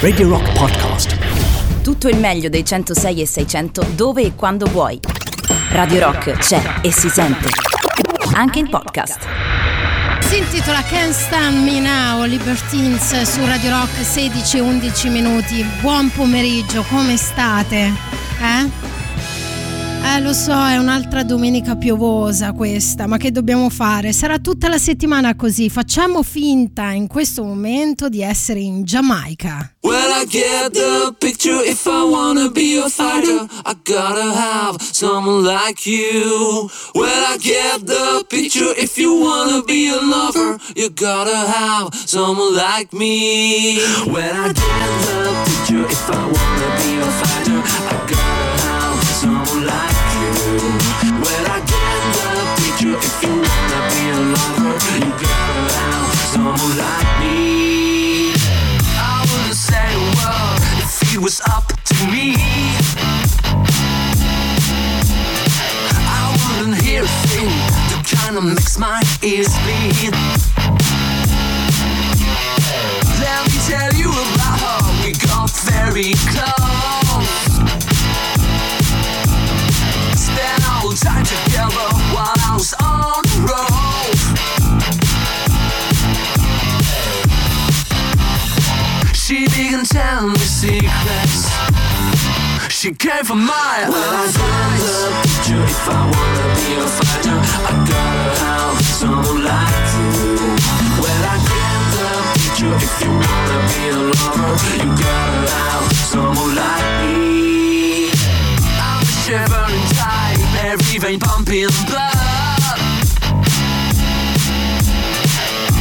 Radio Rock Podcast. Tutto il meglio dei 106 e 600 dove e quando vuoi. Radio Rock c'è e si sente. Anche in podcast. Si intitola Can't Stand Me Now, Libertines su Radio Rock 16-11 minuti. Buon pomeriggio, come state? Eh? Eh, lo so, è un'altra domenica piovosa questa, ma che dobbiamo fare? Sarà tutta la settimana così. Facciamo finta in questo momento di essere in Giamaica. Well, I get the picture if I wanna be a fighter. I gotta have someone like you. Well, I get the picture if you wanna be a lover. You gotta have someone like me. Well, I get the picture if I wanna be a fighter. I was up to me. I wouldn't hear a thing that kinda makes my ears bleed. Let me tell you about her. We got very close. Tell me secrets. She came for my well, I got the picture if I wanna be a fighter. I gotta have someone like you. Well, I get the picture if you wanna be a lover. You gotta have someone like me. I'm a shivering type, every vein pumping blood.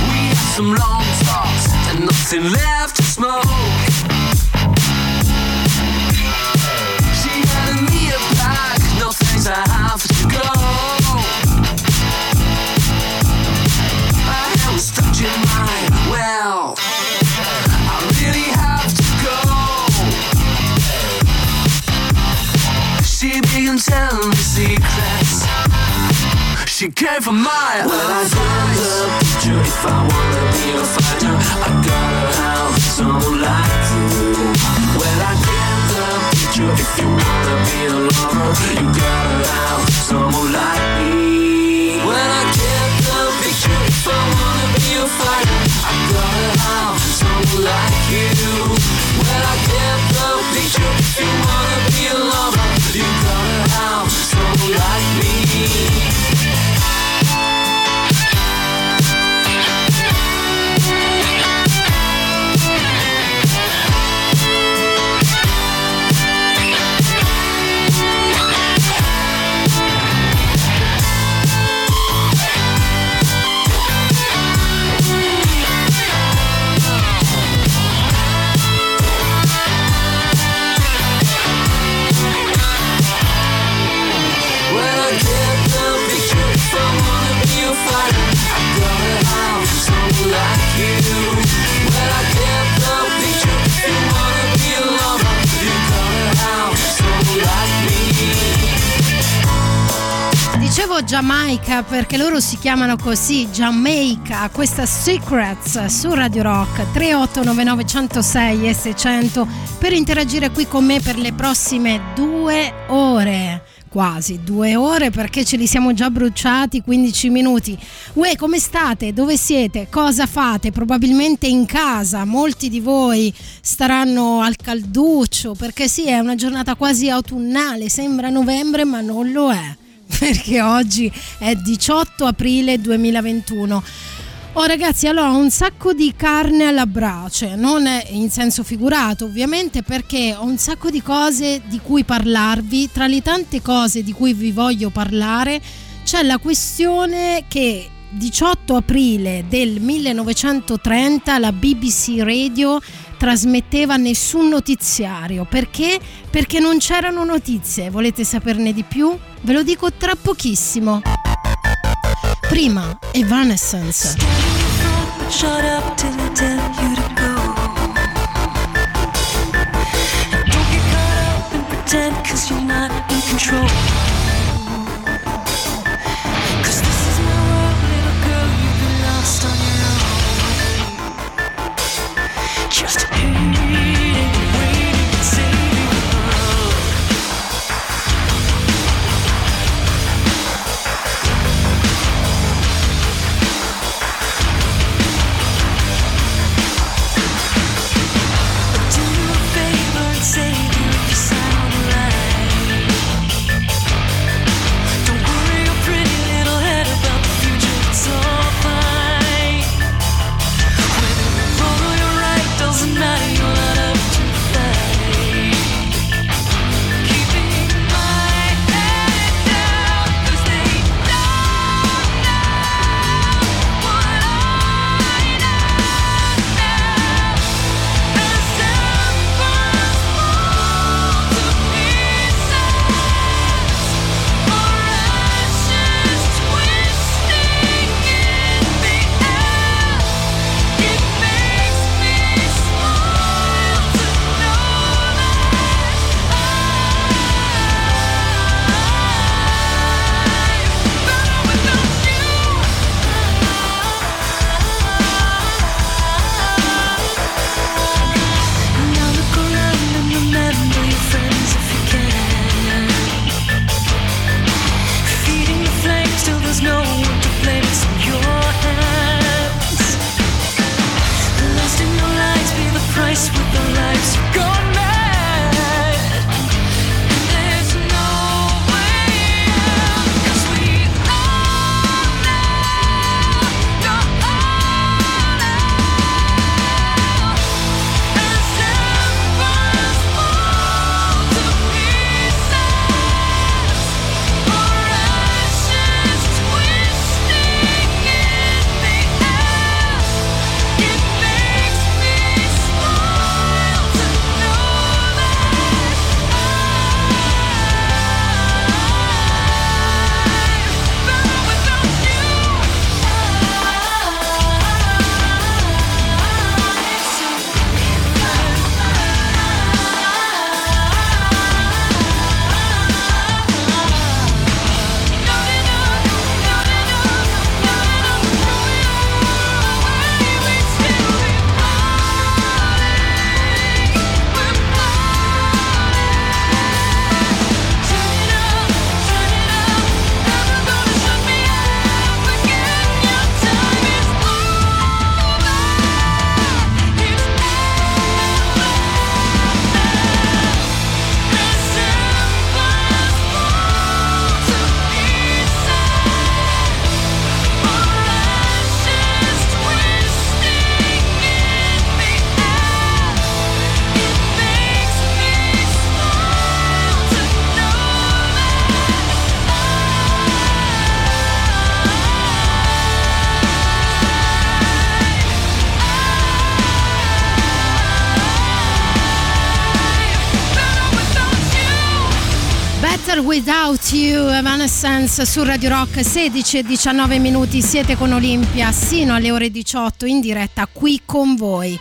We had some long talks and nothing left to smoke. She began telling me secrets. She came for my Well, I got the picture if I wanna be a fighter. I gotta have someone like you. Well, I get the picture if you wanna be a lover. You gotta have someone like me. Well, I get the picture if I wanna be a fighter. I gotta have someone like you. Well, I get the picture Giamaica perché loro si chiamano così, Jamaica, questa Secrets su Radio Rock 3899 106 e 600 per interagire qui con me per le prossime due ore. Quasi due ore perché ce li siamo già bruciati 15 minuti. Uè, come state? Dove siete? Cosa fate? Probabilmente in casa. Molti di voi staranno al calduccio perché sì, è una giornata quasi autunnale. Sembra novembre, ma non lo è perché oggi è 18 aprile 2021. Oh ragazzi, allora ho un sacco di carne alla brace, non in senso figurato ovviamente perché ho un sacco di cose di cui parlarvi, tra le tante cose di cui vi voglio parlare c'è la questione che 18 aprile del 1930 la BBC Radio trasmetteva nessun notiziario. Perché? Perché non c'erano notizie. Volete saperne di più? Ve lo dico tra pochissimo. Prima Evanescence. Shut up till I tell you to go. Don't get caught up and pretend cause you're not in control. Evanescence su Radio Rock 16 e 19 minuti, siete con Olimpia sino alle ore 18 in diretta qui con voi.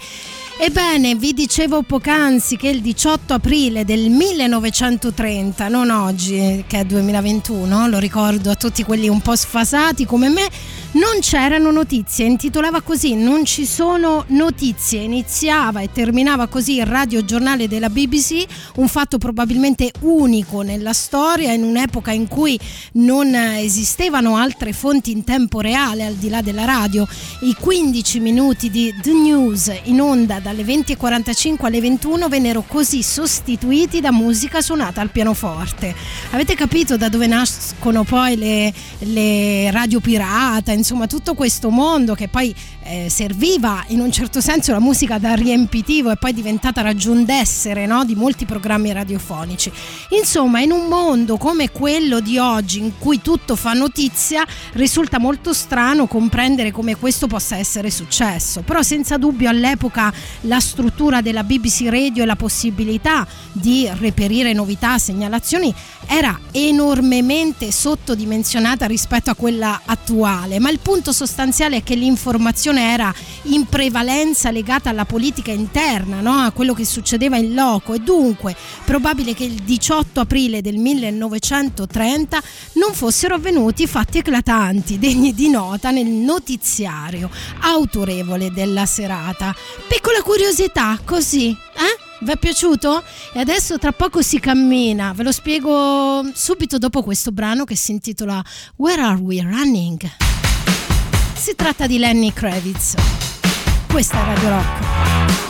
Ebbene, vi dicevo poc'anzi che il 18 aprile del 1930, non oggi che è 2021, lo ricordo a tutti quelli un po' sfasati come me, non c'erano notizie, intitolava così Non ci sono notizie, iniziava e terminava così il radiogiornale della BBC, un fatto probabilmente unico nella storia in un'epoca in cui non esistevano altre fonti in tempo reale al di là della radio. I 15 minuti di The News in onda dalle 20.45 alle 21 vennero così sostituiti da musica suonata al pianoforte. Avete capito da dove nascono poi le, le radio pirata? Insomma tutto questo mondo che poi eh, serviva in un certo senso la musica da riempitivo e poi è diventata ragion d'essere no? di molti programmi radiofonici. Insomma, in un mondo come quello di oggi in cui tutto fa notizia, risulta molto strano comprendere come questo possa essere successo, però senza dubbio all'epoca la struttura della BBC Radio e la possibilità di reperire novità, segnalazioni era enormemente sottodimensionata rispetto a quella attuale, ma il punto sostanziale è che l'informazione era in prevalenza legata alla politica interna, no? a quello che succedeva in loco e dunque probabile che il 18 aprile del 1930 non fossero avvenuti fatti eclatanti, degni di nota nel notiziario autorevole della serata. Piccola curiosità, così, eh? Vi è piaciuto? E adesso tra poco si cammina, ve lo spiego subito dopo questo brano che si intitola Where Are We Running? Si tratta di Lenny Kravitz. Questa è Radio Rock.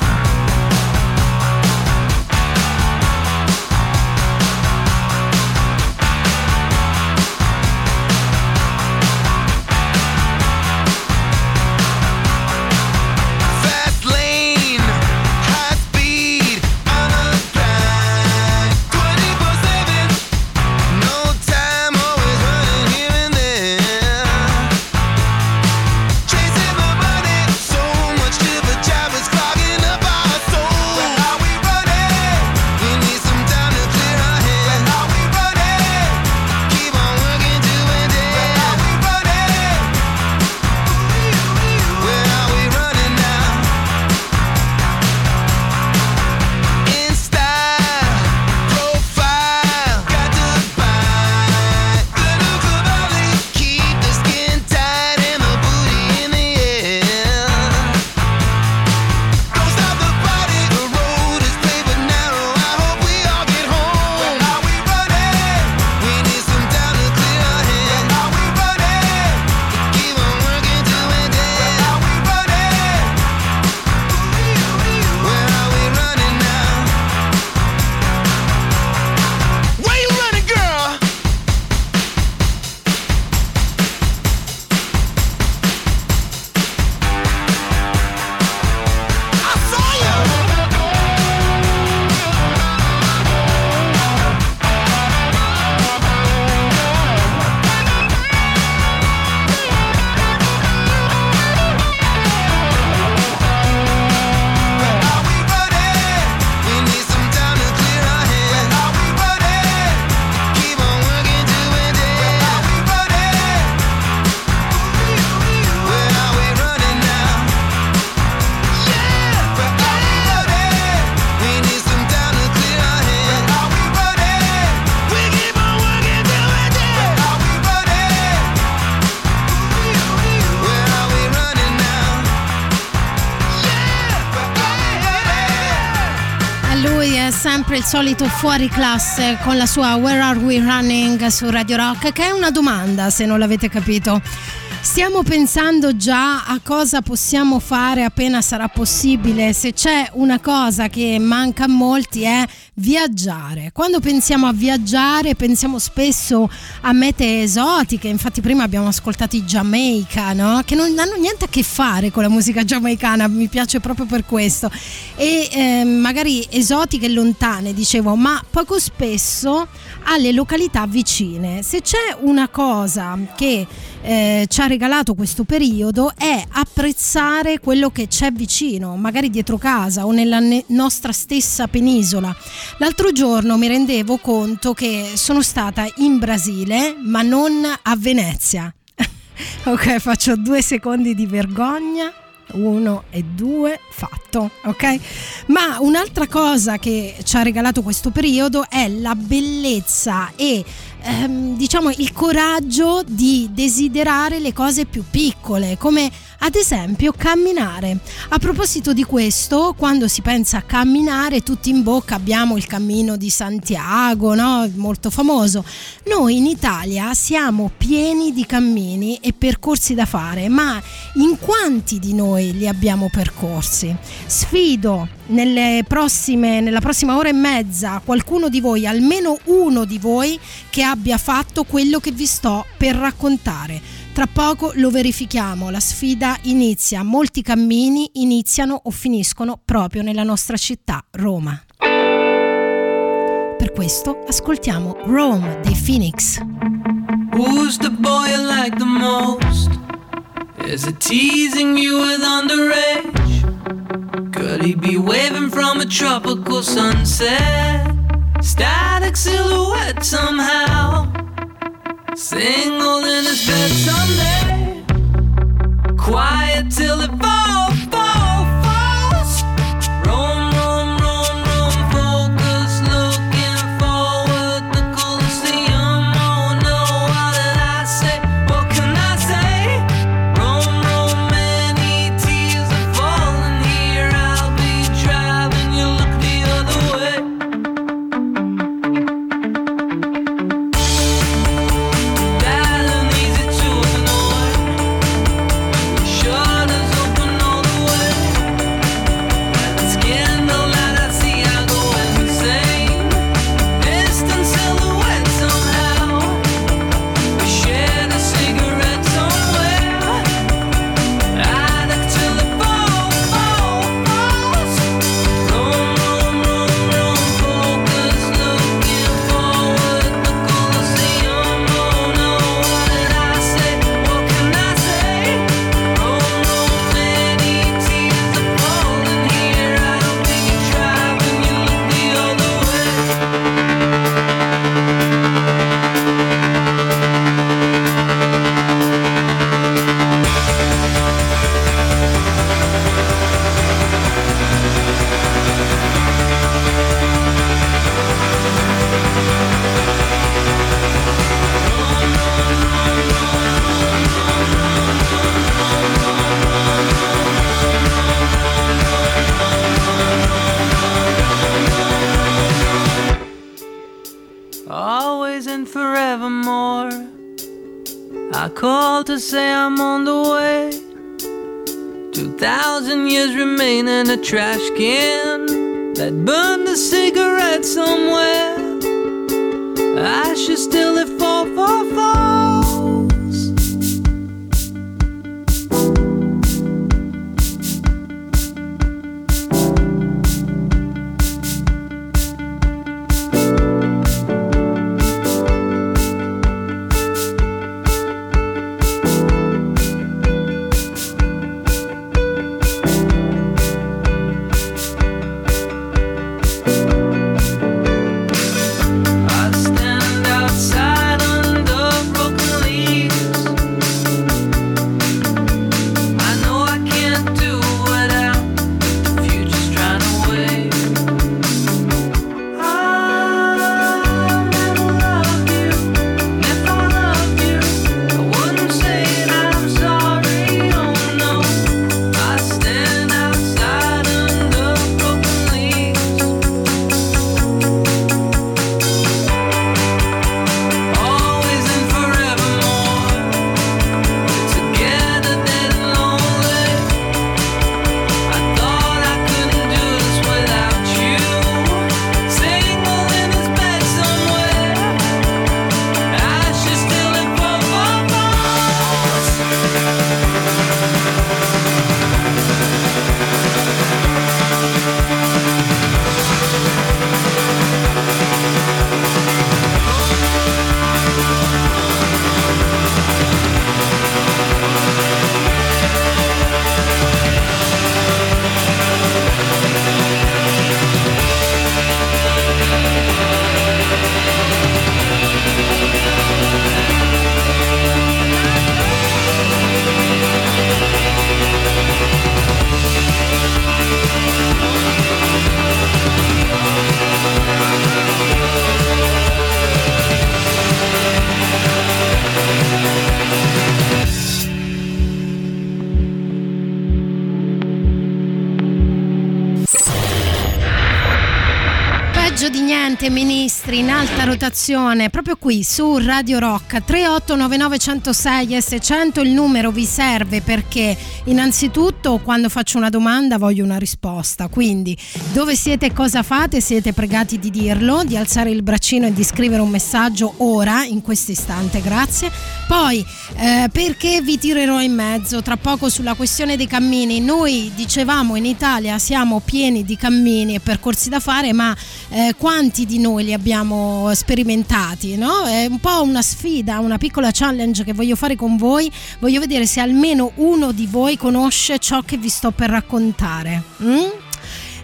Solito fuori classe con la sua Where Are We Running su Radio Rock, che è una domanda se non l'avete capito. Stiamo pensando già a cosa possiamo fare appena sarà possibile. Se c'è una cosa che manca a molti è viaggiare. Quando pensiamo a viaggiare pensiamo spesso a mete esotiche, infatti prima abbiamo ascoltato i Jamaica, no? che non hanno niente a che fare con la musica giamaicana, mi piace proprio per questo. E eh, magari esotiche e lontane, dicevo, ma poco spesso alle località vicine. Se c'è una cosa che eh, ci ha regalato questo periodo è apprezzare quello che c'è vicino, magari dietro casa o nella ne- nostra stessa penisola. L'altro giorno mi rendevo conto che sono stata in Brasile, ma non a Venezia. ok, faccio due secondi di vergogna uno e due, fatto, ok? Ma un'altra cosa che ci ha regalato questo periodo è la bellezza e ehm, diciamo il coraggio di desiderare le cose più piccole, come ad esempio camminare. A proposito di questo, quando si pensa a camminare, tutti in bocca abbiamo il cammino di Santiago, no? molto famoso. Noi in Italia siamo pieni di cammini e percorsi da fare, ma in quanti di noi li abbiamo percorsi? Sfido prossime, nella prossima ora e mezza qualcuno di voi, almeno uno di voi, che abbia fatto quello che vi sto per raccontare. Tra poco lo verifichiamo, la sfida inizia, molti cammini iniziano o finiscono proprio nella nostra città, Roma. Per questo ascoltiamo Rome dei Phoenix. Who's the boy you like the most? Is it teasing you with underage? Could he be waving from a tropical sunset? Static silhouette somehow. Single in his bed someday. Quiet till it fall, plane and a trash can that burned a cigarette somewhere. I should still have rotazione, proprio qui su Radio Rock 3899106 S100 il numero vi serve perché innanzitutto quando faccio una domanda voglio una risposta, quindi dove siete e cosa fate siete pregati di dirlo, di alzare il braccino e di scrivere un messaggio ora, in questo istante, grazie. Poi eh, perché vi tirerò in mezzo? Tra poco sulla questione dei cammini, noi dicevamo in Italia siamo pieni di cammini e percorsi da fare ma eh, quanti di noi li abbiamo sperimentati? No? È un po' una sfida, una piccola challenge che voglio fare con voi. Voglio vedere se almeno uno di voi conosce ciò che vi sto per raccontare. Mm?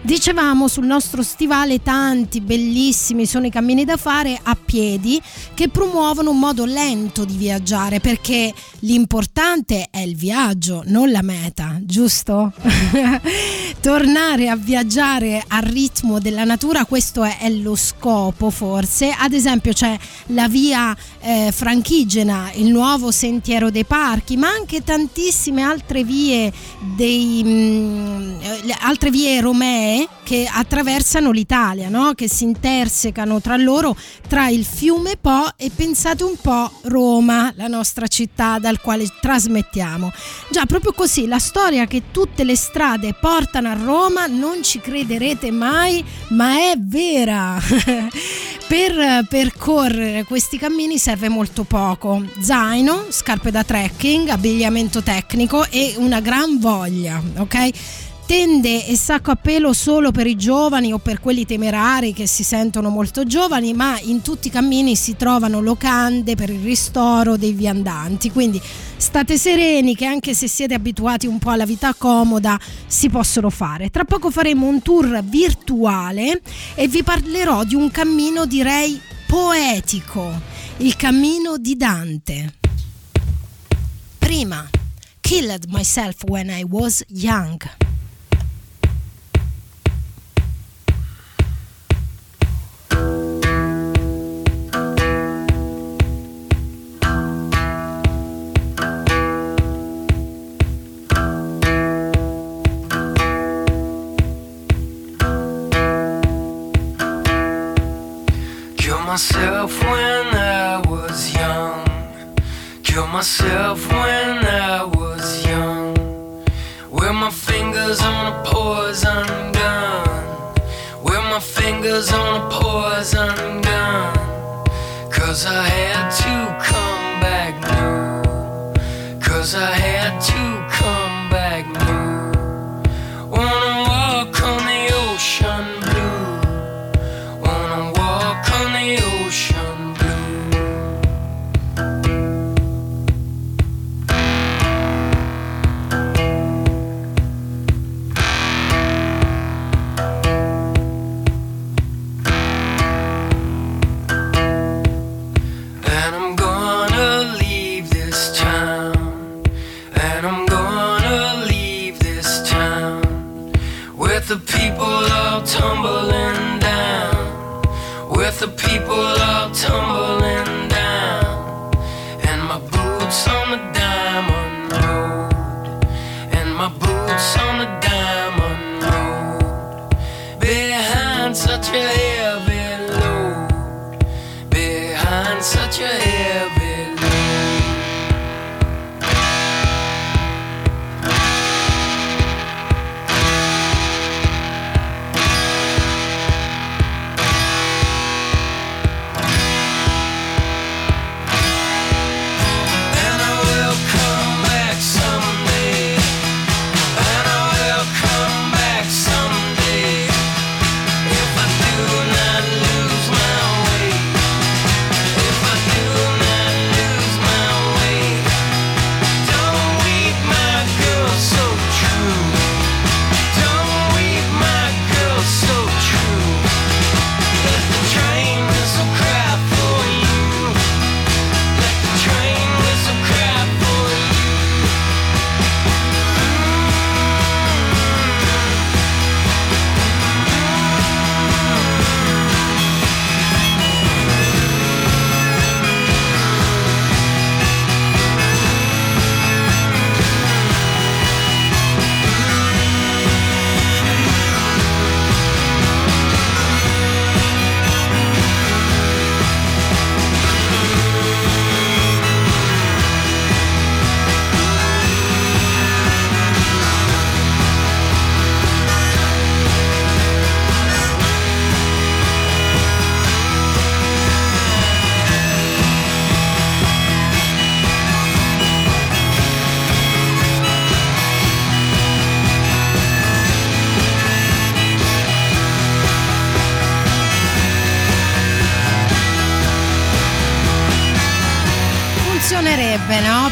Dicevamo sul nostro stivale tanti bellissimi sono i cammini da fare a piedi che promuovono un modo lento di viaggiare perché l'importante è il viaggio, non la meta, giusto? Tornare a viaggiare al ritmo della natura, questo è, lo scopo forse. Ad esempio c'è la via eh, franchigena, il nuovo sentiero dei parchi, ma anche tantissime altre vie, dei, mh, mm, altre vie romee che attraversano l'Italia, no? che si intersecano tra loro tra il fiume Po e pensate un po' Roma, la nostra città dal quale trasmettiamo. Già, proprio così, la storia che tutte le strade portano a Roma non ci crederete mai, ma è vera. per percorrere questi cammini serve molto poco. Zaino, scarpe da trekking, abbigliamento tecnico e una gran voglia, ok? Tende e sacco a pelo solo per i giovani o per quelli temerari che si sentono molto giovani, ma in tutti i cammini si trovano locande per il ristoro dei viandanti. Quindi state sereni che anche se siete abituati un po' alla vita comoda si possono fare. Tra poco faremo un tour virtuale e vi parlerò di un cammino direi poetico, il cammino di Dante. Prima, Killed Myself When I Was Young. Myself when I was young. Killed myself when I was young. With my fingers on a poison gun. With my fingers on a poison gun. Cause I had to come back new. Cause I had to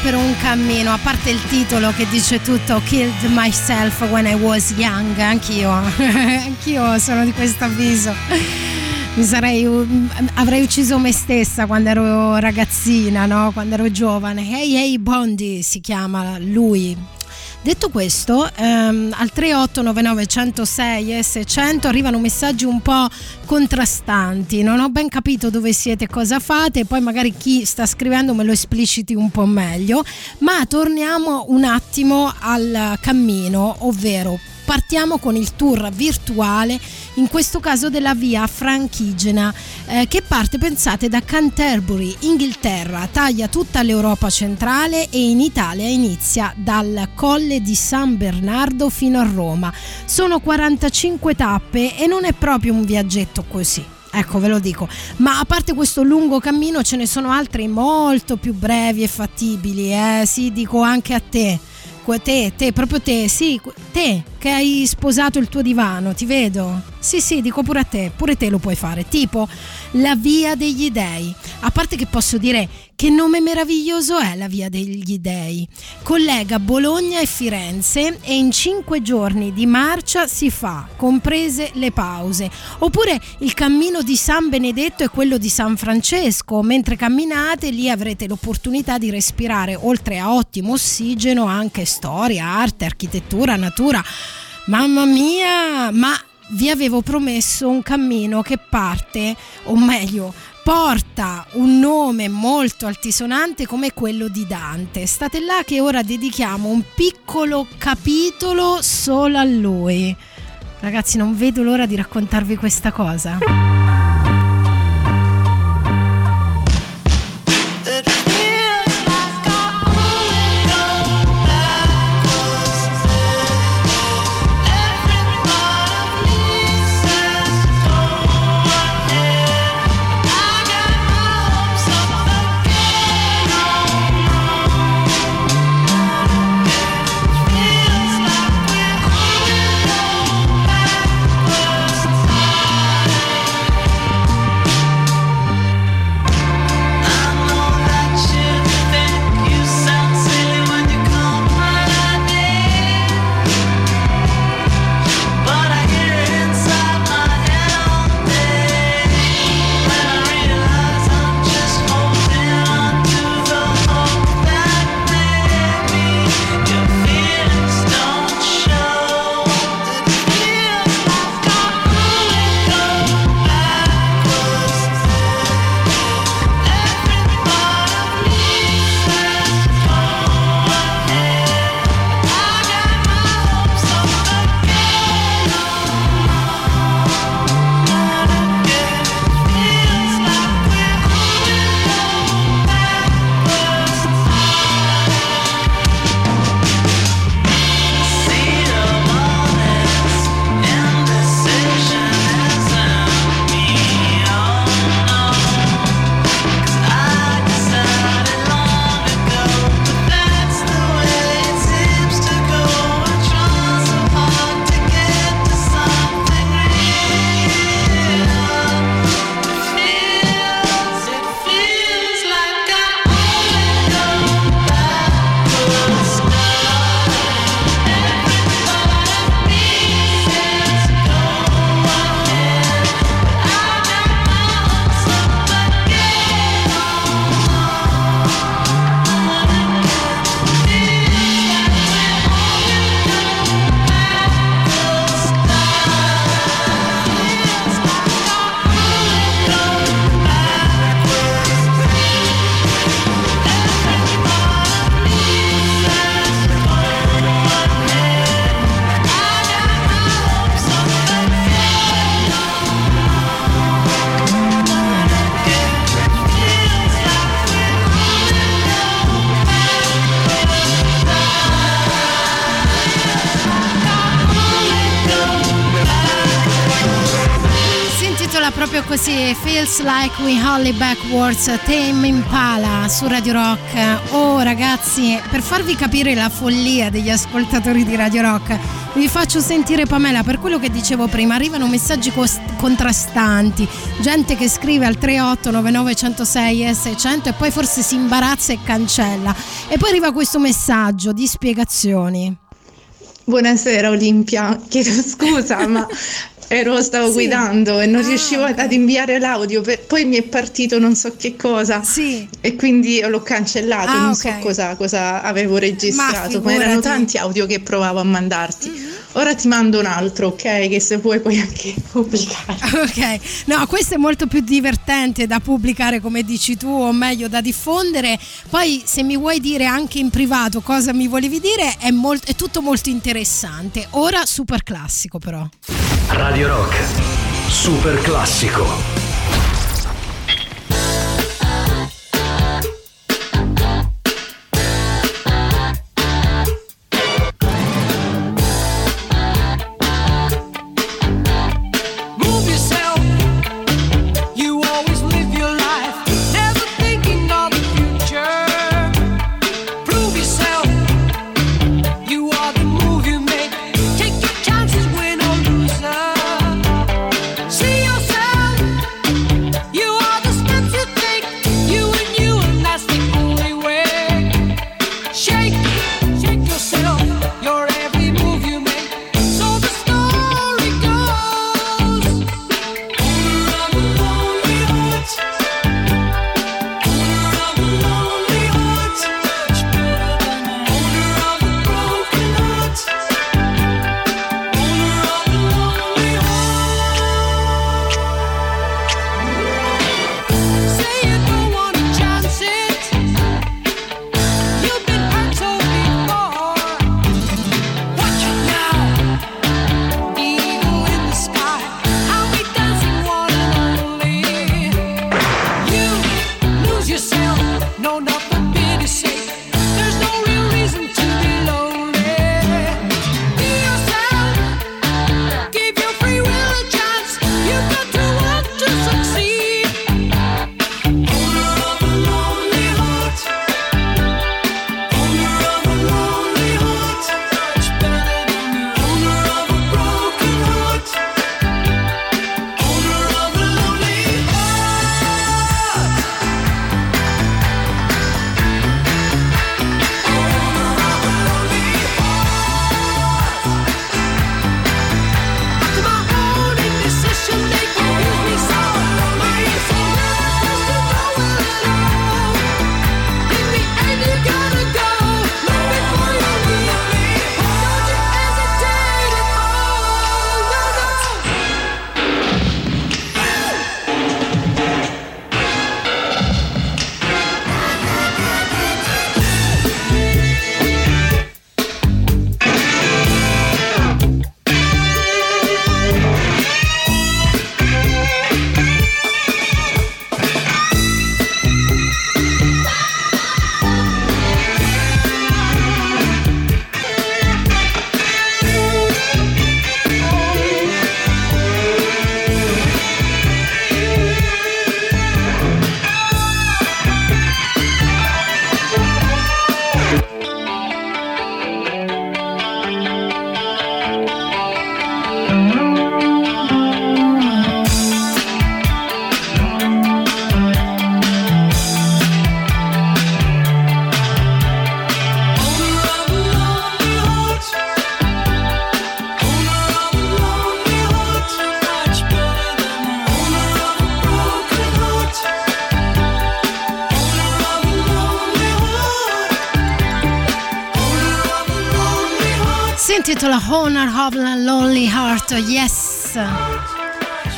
Per un cammino, a parte il titolo che dice tutto, Killed Myself When I Was Young, anch'io, anch'io sono di questo avviso. Sarei, avrei ucciso me stessa quando ero ragazzina, no? Quando ero giovane. Hey Hey Bondi si chiama lui, Detto questo, ehm, al 3899 106 e 600 arrivano messaggi un po' contrastanti. Non ho ben capito dove siete cosa fate, poi magari chi sta scrivendo me lo espliciti un po' meglio. Ma torniamo un attimo al cammino, ovvero partiamo con il tour virtuale, in questo caso della via franchigena, eh, che parte, pensate, da Canterbury, Inghilterra, taglia tutta l'Europa centrale e in Italia inizia dal Colle di San Bernardo fino a Roma. Sono 45 tappe e non è proprio un viaggetto così. Ecco, ve lo dico. Ma a parte questo lungo cammino ce ne sono altri molto più brevi e fattibili, eh? Sì, dico anche a te te, te, proprio te, sì, te che hai sposato il tuo divano, ti vedo. Sì, sì, dico pure a te, pure te lo puoi fare. Tipo la via degli dei. A parte che posso dire che nome meraviglioso è la via degli dei. Collega Bologna e Firenze e in cinque giorni di marcia si fa, comprese le pause. Oppure il cammino di San Benedetto e quello di San Francesco. Mentre camminate lì avrete l'opportunità di respirare, oltre a ottimo ossigeno, anche storia, arte, architettura, natura. Mamma mia, ma vi avevo promesso un cammino che parte, o meglio, porta un nome molto altisonante come quello di Dante. State là che ora dedichiamo un piccolo capitolo solo a lui. Ragazzi, non vedo l'ora di raccontarvi questa cosa. Feels Like We Holly Backwards Tame Impala su Radio Rock. Oh ragazzi, per farvi capire la follia degli ascoltatori di Radio Rock, Vi faccio sentire Pamela per quello che dicevo prima, arrivano messaggi cos- contrastanti, gente che scrive al 3899 106 e 600 e poi forse si imbarazza e cancella. E poi arriva questo messaggio di spiegazioni. Buonasera Olimpia, chiedo scusa ma ero, stavo Sì. guidando e non Ah, riuscivo ad inviare l'audio, per- poi mi è partito non so che cosa Sì. e quindi l'ho cancellato, Ah, non ok. so cosa, cosa avevo registrato, ma, figurati. erano tanti audio che provavo a mandarti. Ora ti mando un altro, ok? Che se vuoi puoi anche pubblicare. Ok, no, questo è molto più divertente da pubblicare come dici tu, o meglio da diffondere. Poi se mi vuoi dire anche in privato cosa mi volevi dire, è, molt- è tutto molto interessante. Ora super classico però. Radio Rock. Super classico. Honor a Lonely Heart, yes.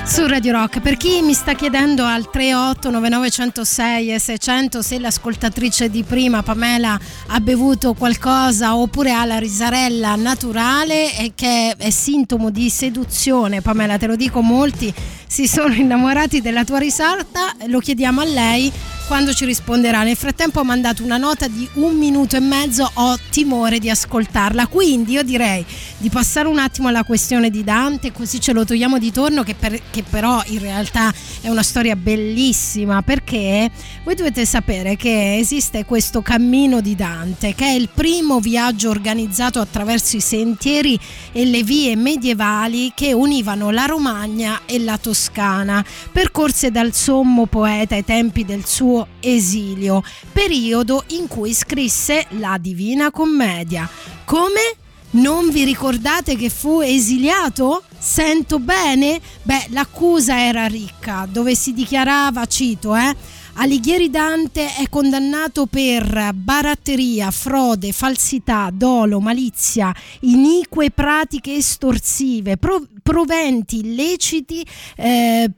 Su Radio Rock, per chi mi sta chiedendo al 38 9906 e 600 se l'ascoltatrice di prima Pamela ha bevuto qualcosa oppure ha la risarella naturale e che è sintomo di seduzione, Pamela te lo dico molti si sono innamorati della tua risata, lo chiediamo a lei quando ci risponderà. Nel frattempo ha mandato una nota di un minuto e mezzo, ho timore di ascoltarla. Quindi io direi di passare un attimo alla questione di Dante, così ce lo togliamo di torno, che, per- che però in realtà è una storia bellissima, perché voi dovete sapere che esiste questo cammino di Dante, che è il primo viaggio organizzato attraverso i sentieri e le vie medievali che univano la Romagna e la Toscana, percorse dal sommo poeta ai tempi del suo esilio, periodo in cui scrisse la Divina Commedia. Come? Non vi ricordate che fu esiliato? Sento bene? Beh, l'accusa era ricca, dove si dichiarava, cito, eh, Alighieri Dante è condannato per baratteria, frode, falsità, dolo, malizia, inique pratiche estorsive, pro- proventi illeciti, eh,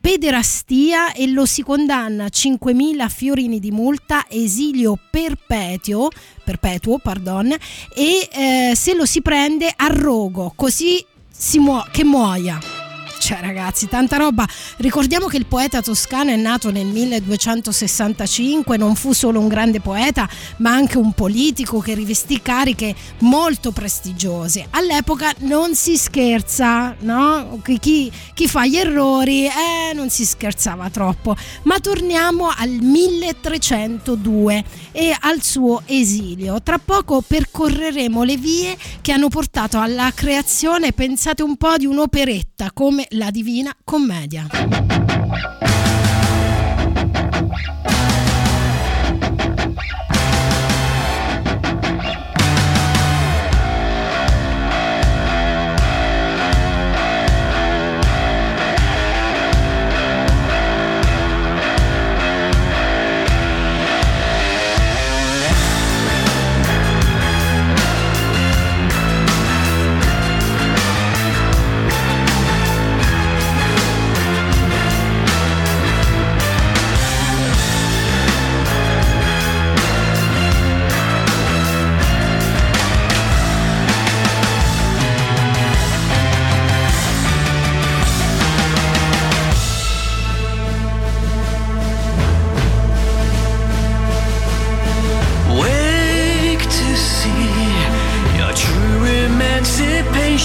pederastia e lo si condanna a 5.000 fiorini di multa, esilio perpetuo, perpetuo pardon, e eh, se lo si prende a rogo, così muo- che muoia. Cioè ragazzi, tanta roba. Ricordiamo che il poeta toscano è nato nel 1265, non fu solo un grande poeta, ma anche un politico che rivestì cariche molto prestigiose. All'epoca non si scherza, no? Chi, chi fa gli errori, eh, non si scherzava troppo. Ma torniamo al 1302 e al suo esilio. Tra poco percorreremo le vie che hanno portato alla creazione, pensate un po', di un'operetta come la Divina Commedia.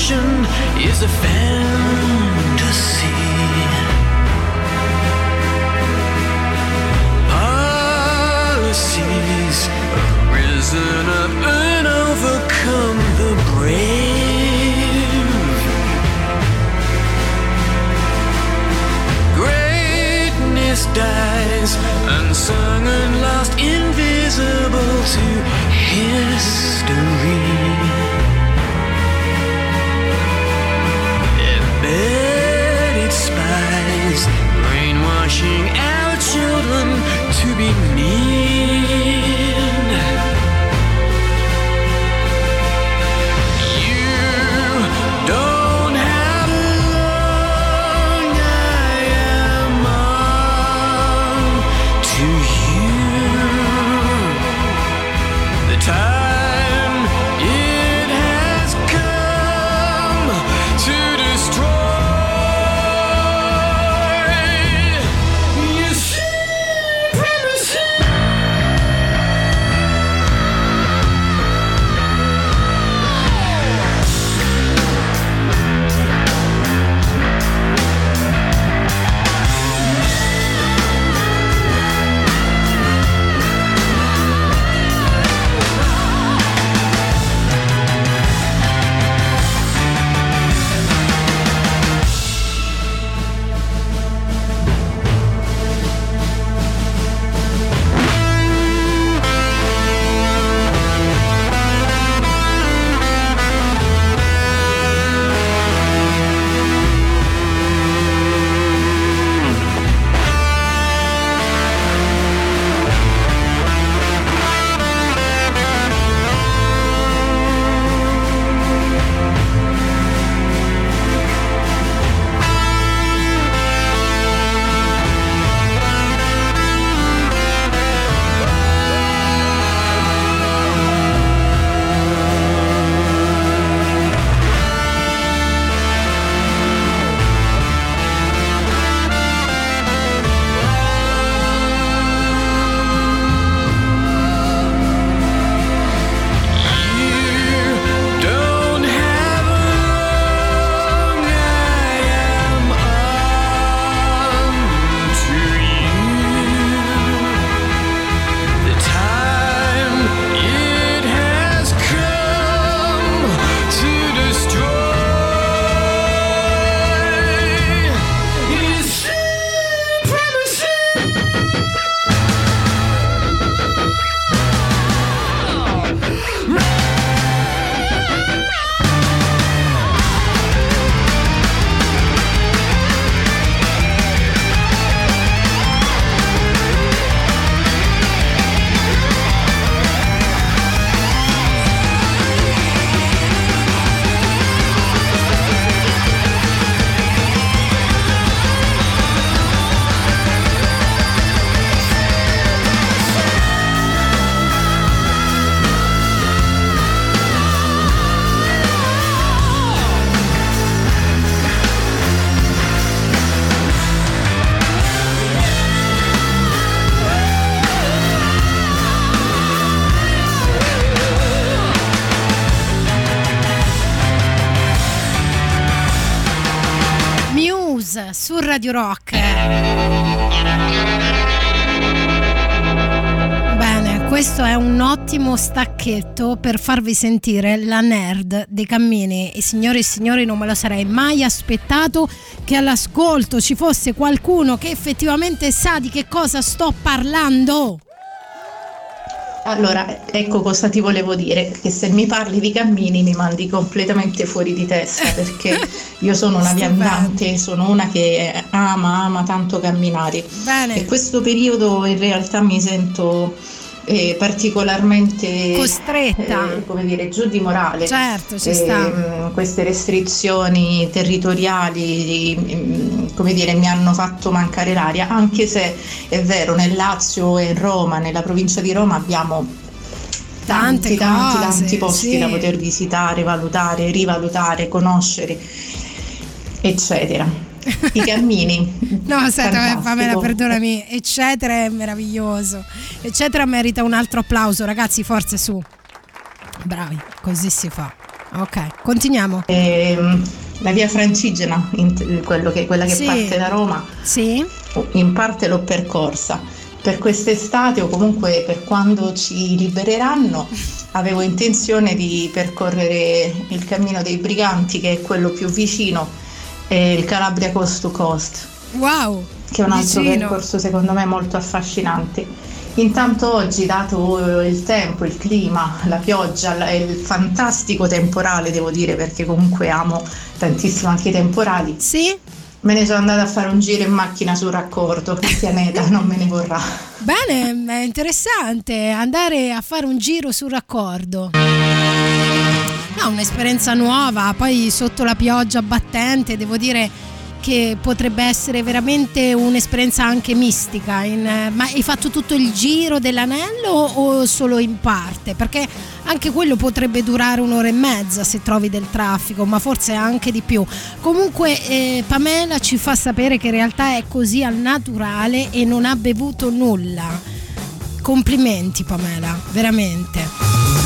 Is a fantasy. Un ottimo stacchetto per farvi sentire la nerd dei cammini. E signore e signori, non me lo sarei mai aspettato che all'ascolto ci fosse qualcuno che effettivamente sa di che cosa sto parlando. Allora, ecco cosa ti volevo dire, che se mi parli di cammini mi mandi completamente fuori di testa perché io sono una viandante, sono una che ama, ama tanto camminare. Bene. E questo periodo in realtà mi sento eh, particolarmente Costretta. eh, come dire, giù di morale. Certo, ci Eh, sta. queste restrizioni territoriali mh, come dire, mi hanno fatto mancare l'aria, anche se è vero, nel Lazio e in Roma, nella provincia di Roma abbiamo tanti, tanti, cose, tanti posti sì. da poter visitare, valutare, rivalutare, conoscere, eccetera. I cammini. No, aspetta. Pamela, perdonami, eccetera è meraviglioso. Eccetera merita un altro applauso, ragazzi, forza su. Bravi, così si fa. Ok, continuiamo. Ehm, la via Francigena, che- quella che Sì. parte da Roma, Sì? in parte l'ho percorsa. Per quest'estate o comunque per quando ci libereranno avevo intenzione di percorrere il cammino dei briganti che è quello più vicino, e il Calabria Coast to Coast, Wow. che è un altro vicino. percorso secondo me molto affascinante. Intanto oggi, dato il tempo, il clima, la pioggia, la- il fantastico temporale, devo dire, perché comunque amo tantissimo anche i temporali, Sì? Me ne sono andata a fare un giro in macchina sul raccordo, Cristianeta non me ne vorrà. Bene, è interessante andare a fare un giro sul raccordo. No, un'esperienza nuova, poi sotto la pioggia battente, devo dire che potrebbe essere veramente un'esperienza anche mistica. in- ma hai fatto tutto il giro dell'anello o solo in parte? Perché anche quello potrebbe durare un'ora e mezza se trovi del traffico, ma forse anche di più. Comunque eh, Pamela ci fa sapere che in realtà è così al naturale e non ha bevuto nulla. Complimenti Pamela, veramente.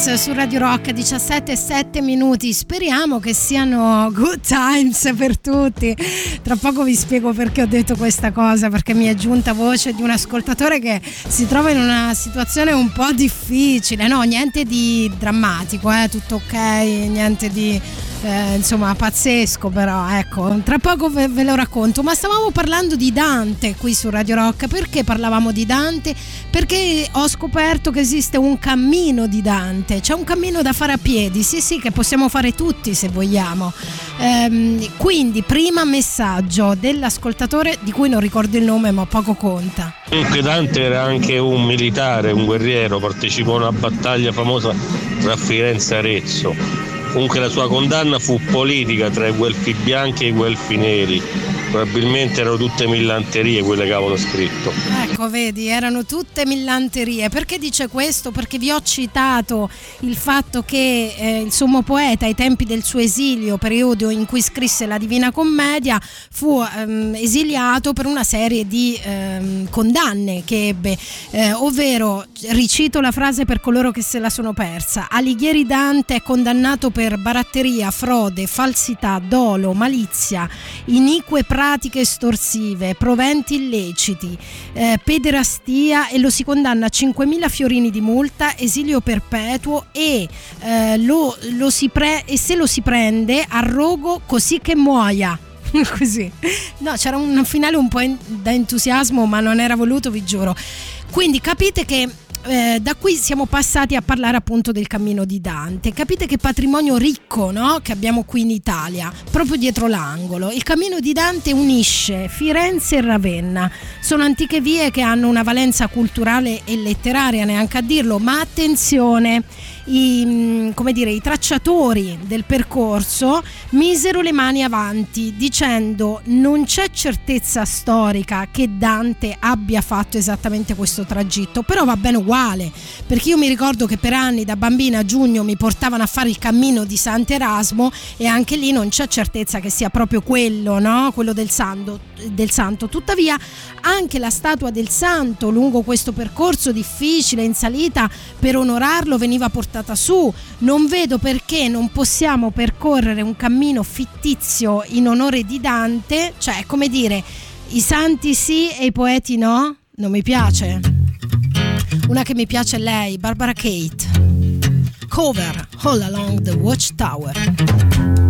Spiders su Radio Rock 17 7 minuti. Speriamo che siano good times per tutti. Tra poco vi spiego perché ho detto questa cosa, perché mi è giunta voce di un ascoltatore che si trova in una situazione un po' difficile. No, niente di drammatico, eh, tutto ok, niente di eh, insomma pazzesco però ecco tra poco ve, ve, lo racconto. Ma stavamo parlando di Dante qui su Radio Rock. Perché parlavamo di Dante? Perché ho scoperto che esiste un cammino di Dante. C'è un cammino da fare a piedi. Sì sì che possiamo fare tutti se vogliamo. Ehm, quindi prima messaggio dell'ascoltatore di cui non ricordo il nome ma poco conta. Comunque Dante era anche un militare, un guerriero, partecipò a una battaglia famosa tra Firenze e Arezzo Comunque la sua condanna fu politica tra i guelfi bianchi e i guelfi neri. Probabilmente erano tutte millanterie quelle che avevano scritto. Ecco, vedi, erano tutte millanterie. Perché dice questo? Perché vi ho citato il fatto che eh, il sommo poeta ai tempi del suo esilio, periodo in cui scrisse la Divina Commedia, fu ehm, esiliato per una serie di ehm, condanne che ebbe, eh, ovvero, ricito la frase per coloro che se la sono persa, Alighieri Dante è condannato per baratteria, frode, falsità, dolo, malizia, inique pratiche estorsive, proventi illeciti, eh, pederastia e lo si condanna a 5.000 fiorini di multa, esilio perpetuo e, eh, lo, lo pre- e se lo si prende a rogo così che muoia. Così. No, c'era un finale un po' da entusiasmo, ma non era voluto, vi giuro. Quindi capite che eh, da qui siamo passati a parlare appunto del cammino di Dante. Capite che patrimonio ricco no? che abbiamo qui in Italia, proprio dietro l'angolo. Il cammino di Dante unisce Firenze e Ravenna. Sono antiche vie che hanno una valenza culturale e letteraria, neanche a dirlo, ma attenzione i, mm, dire, i tracciatori del percorso misero le mani avanti dicendo non c'è certezza storica che Dante abbia fatto esattamente questo tragitto, però va bene uguale, perché io mi ricordo che per anni da bambina a giugno mi portavano a fare il cammino di Sant'Erasmo e anche lì non c'è certezza che sia proprio quello, no? quello del santo, del santo. Tuttavia anche la statua del santo lungo questo percorso difficile in salita per onorarlo veniva portata su. Non vedo perché non possiamo percorrere un cammino fittizio in onore di Dante, cioè come dire, i santi sì e i poeti no? Non mi piace. Una che mi piace è lei, Barbara Kate. Cover All Along the Watchtower.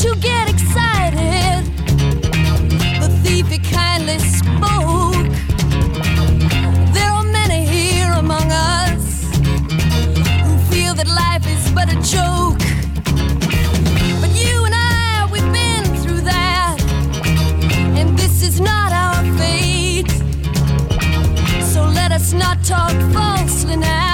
To get excited. The thief he kindly spoke. There are many here among us who feel that life is but a joke. But you and I, we've been through that, and this is not our fate. So let us not talk falsely now.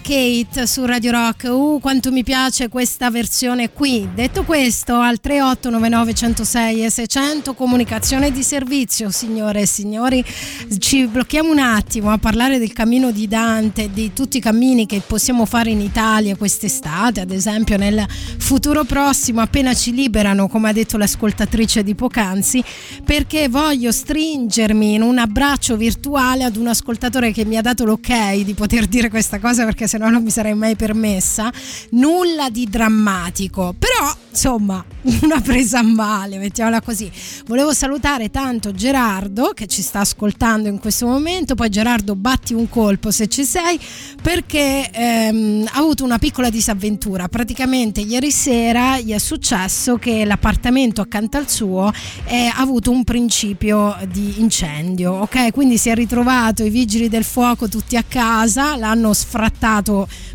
Kate su Radio Rock. Uh, quanto mi piace questa versione qui. Detto questo, al 3899 106 e 600 comunicazione di servizio, signore e signori. Ci blocchiamo un attimo a parlare del cammino di Dante, di tutti i cammini che possiamo fare in Italia quest'estate, ad esempio nel futuro prossimo, appena ci liberano, come ha detto l'ascoltatrice di poc'anzi, perché voglio stringermi in un abbraccio virtuale ad un ascoltatore che mi ha dato l'ok di poter dire questa cosa perché sennò non mi sarei mai permessa. Nulla di drammatico, però insomma una presa male, mettiamola così. Volevo salutare tanto Gerardo che ci sta ascoltando in questo momento, poi Gerardo batti un colpo se ci sei perché ehm, ha avuto una piccola disavventura. Praticamente ieri sera gli è successo che l'appartamento accanto al suo eh, ha avuto un principio di incendio, ok? Quindi si è ritrovato i vigili del fuoco tutti a casa, l'hanno sfrattato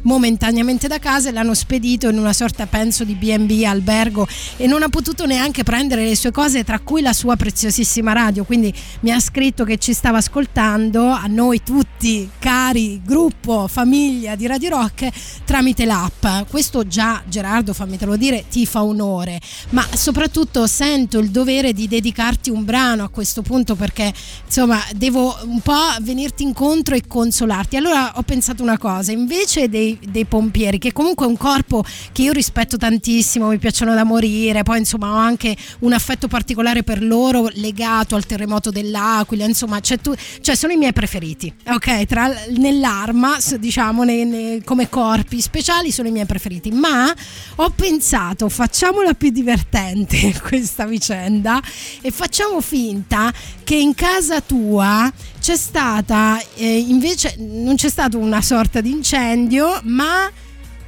momentaneamente da casa e l'hanno spedito in una sorta penso di B&B albergo e non ha potuto neanche prendere le sue cose tra cui la sua preziosissima radio, quindi mi ha scritto che ci stava ascoltando a noi tutti, cari gruppo, famiglia di Radio Rock tramite l'app. Questo già Gerardo, fammitelo dire, ti fa onore, ma soprattutto sento il dovere di dedicarti un brano a questo punto perché insomma devo un po' venirti incontro e consolarti. Allora ho pensato una cosa, invece dei, dei pompieri, che comunque è un corpo che io rispetto tantissimo, mi piacciono da morire, poi insomma ho anche un affetto particolare per loro legato al terremoto dell'Aquila, insomma cioè, tu, cioè sono i miei preferiti, ok? Tra, nell'arma, diciamo, nei, nei, come corpi speciali sono i miei preferiti, ma ho pensato facciamola più divertente questa vicenda e facciamo finta che in casa tua c'è stata eh, invece non c'è stato una sorta di incendio ma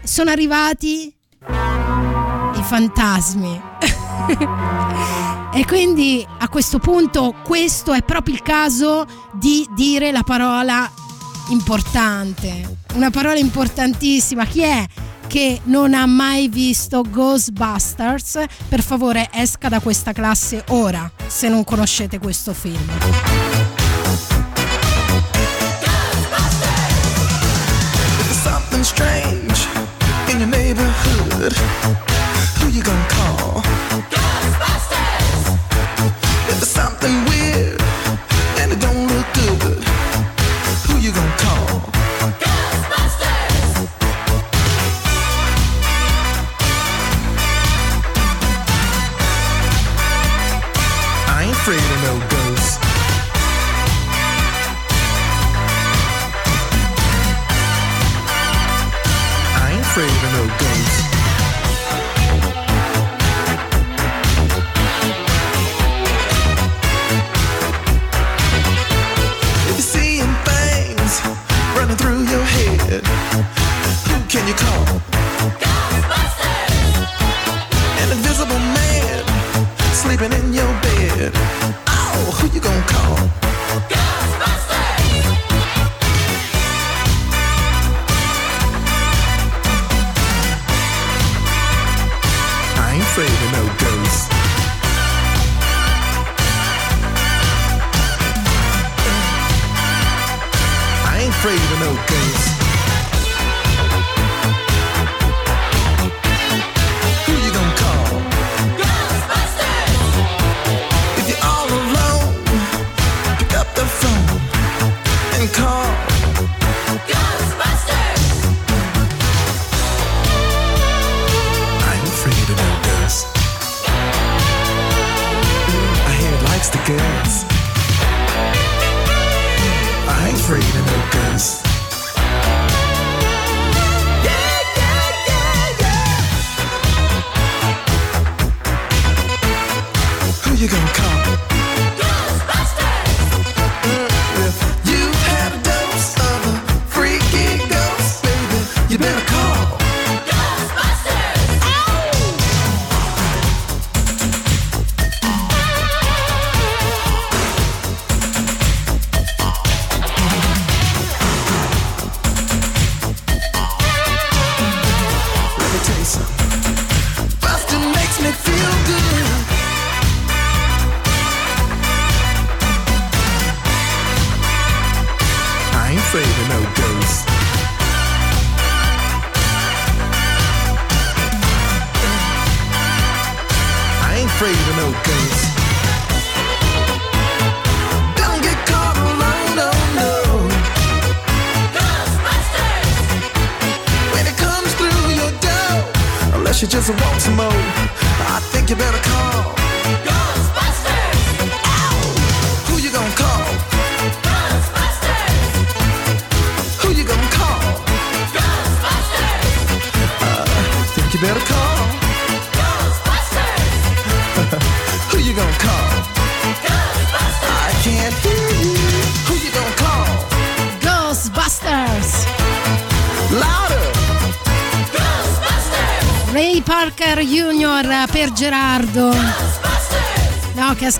sono arrivati i fantasmi. E quindi a questo punto questo è proprio il caso di dire la parola importante. Una parola importantissima. Chi è che non ha mai visto Ghostbusters, per favore esca da questa classe ora, se non conoscete questo film. Strange in your neighborhood. Who you gonna call? Ghostbusters!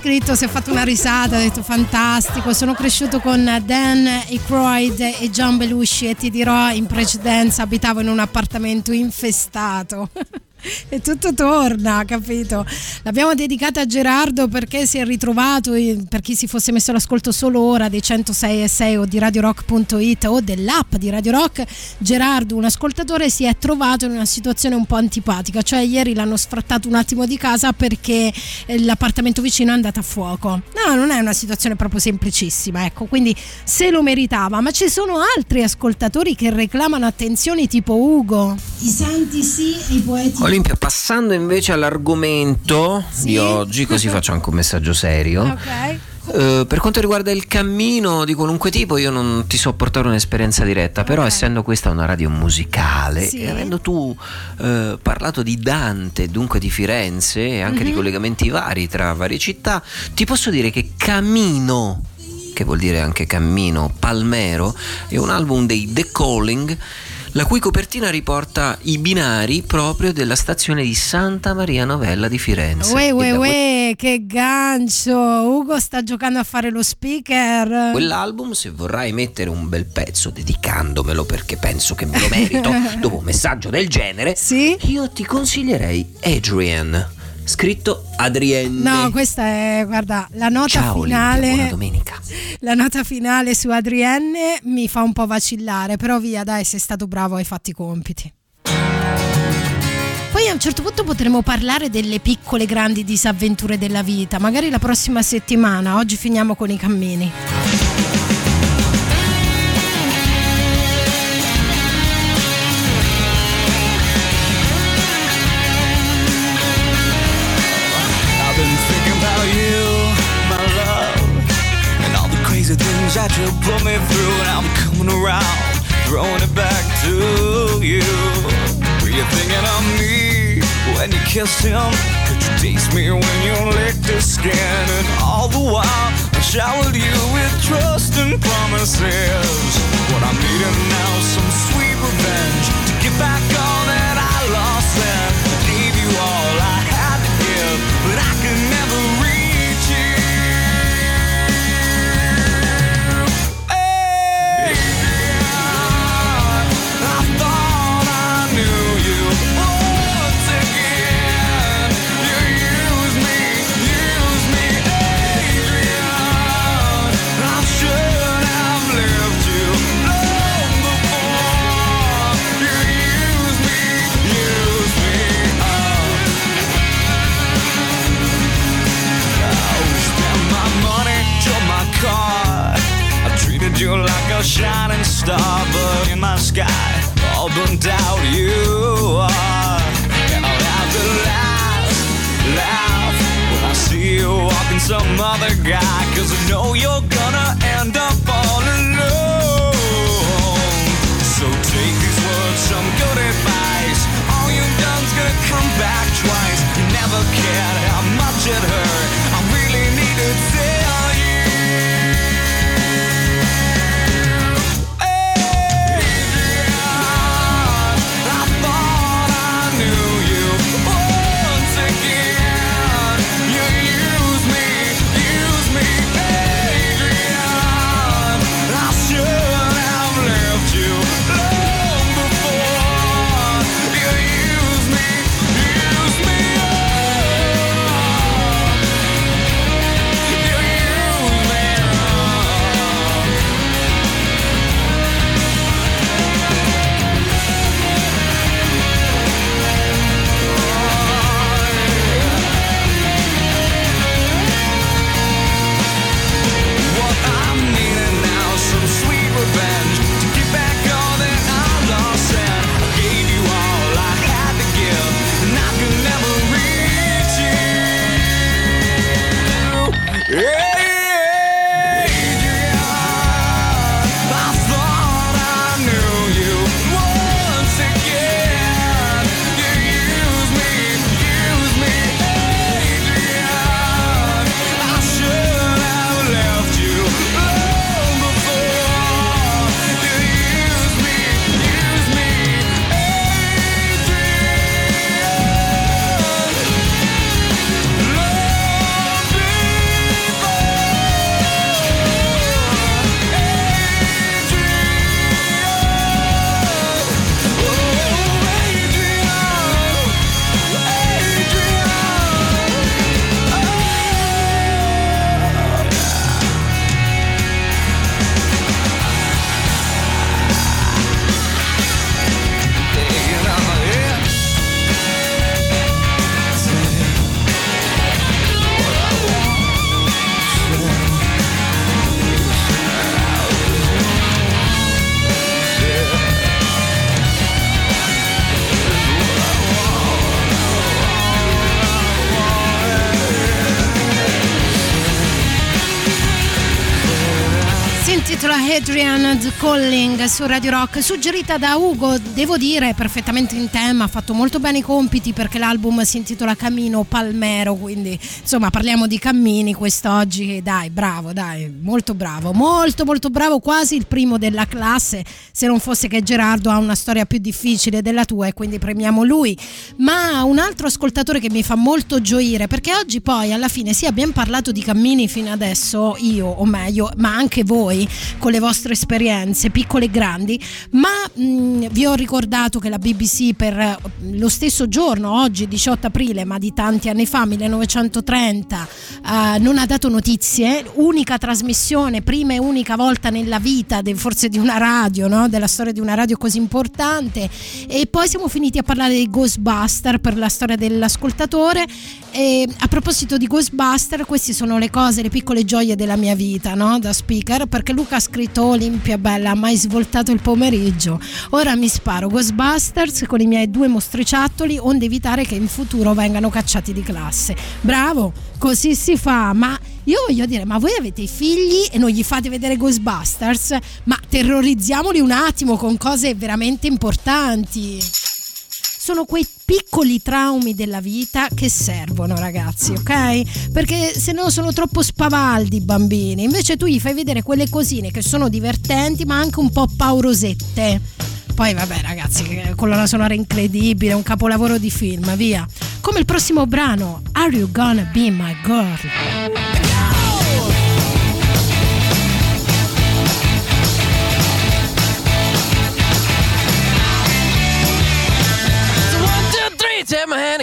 Scritto, si è fatto una risata, ha detto fantastico, sono cresciuto con Dan Aykroyd e John Belushi e ti dirò in precedenza abitavo in un appartamento infestato. E tutto torna, capito? L'abbiamo dedicata a Gerardo perché si è ritrovato, per chi si fosse messo all'ascolto solo ora dei 106 e 6 o di radiorock.it o dell'app di Radio Rock, Gerardo, un ascoltatore, si è trovato in una situazione un po' antipatica, cioè ieri l'hanno sfrattato un attimo di casa perché eh, l'appartamento vicino è andato a fuoco. No, non è una situazione proprio semplicissima, ecco, quindi se lo meritava, ma ci sono altri ascoltatori che reclamano attenzioni tipo Ugo. I santi sì e i poeti Olimpia, passando invece all'argomento di oggi, così faccio anche un messaggio serio. Ok. Eh, per quanto riguarda il cammino di qualunque tipo, io non ti so portare un'esperienza diretta, però essendo questa una radio musicale Sì. e avendo tu eh, parlato di Dante, dunque di Firenze e anche di Mhm. collegamenti vari tra varie città, ti posso dire che Camino, che vuol dire anche cammino, Palmero, è un album dei The Calling. La cui copertina riporta i binari proprio della stazione di Santa Maria Novella di Firenze. Uè, uè, que- uè, che gancio! Ugo sta giocando a fare lo speaker. Quell'album, se vorrai mettere un bel pezzo dedicandomelo perché penso che me lo merito, dopo un messaggio del genere, io ti consiglierei Adrian, scritto Adrienne. No, questa è, guarda, la nota Ciao, Olimpia, finale. buona domenica. La nota finale su Adrienne mi fa un po' vacillare, però via, dai, sei stato bravo, hai fatto i compiti. Poi a un certo punto potremo parlare delle piccole grandi disavventure della vita, magari la prossima settimana. Oggi finiamo con i cammini. That you put me through, and I'm coming around, throwing it back to you. Were you thinking of me when you kissed him? Could you taste me when you licked his skin? And all the while, I showered you with trust and promises. What I'm needing now is some sweet revenge to get back all that I lost and you like a shining star, but in my sky, all burnt out you are. And I'll have to laugh, laugh when I see you walking some other guy, cause I know you're gonna end up all alone. So take these words, some good advice. All you've done's gonna come back twice. You never cared how much it hurt. I really need to Calling su Radio Rock, suggerita da Ugo, devo dire perfettamente in tema, ha fatto molto bene i compiti perché l'album si intitola Cammino Palmero, quindi insomma parliamo di cammini quest'oggi, dai bravo, dai, molto bravo, molto molto bravo, quasi il primo della classe, se non fosse che Gerardo ha una storia più difficile della tua e quindi premiamo lui, ma un altro ascoltatore che mi fa molto gioire perché oggi poi alla fine sì abbiamo parlato di cammini fino adesso, io o meglio, ma anche voi con le vostre esperienze, piccole e grandi, ma mh, vi ho ricordato che la BBC per lo stesso giorno, oggi 18 aprile, ma di tanti anni fa, 1930, eh, non ha dato notizie, unica trasmissione, prima e unica volta nella vita, de- forse di una radio, no? della storia di una radio così importante, e poi siamo finiti a parlare di Ghostbuster per la storia dell'ascoltatore. E a proposito di Ghostbuster, queste sono le cose, le piccole gioie della mia vita, no? Da speaker, perché Luca ha scritto Olimpia Bella, ha mai svoltato il pomeriggio. Ora mi sparo Ghostbusters con i miei due mostriciattoli, onde evitare che in futuro vengano cacciati di classe. Bravo, così si fa, ma io voglio dire, ma voi avete i figli e non gli fate vedere Ghostbusters? Ma terrorizziamoli un attimo con cose veramente importanti sono quei piccoli traumi della vita che servono ragazzi ok? Perché se no sono troppo spavaldi i bambini. Invece tu gli fai vedere quelle cosine che sono divertenti ma anche un po' paurosette. Poi vabbè ragazzi colonna sonora incredibile un capolavoro di film via. Come il prossimo brano Are You Gonna Be My Girl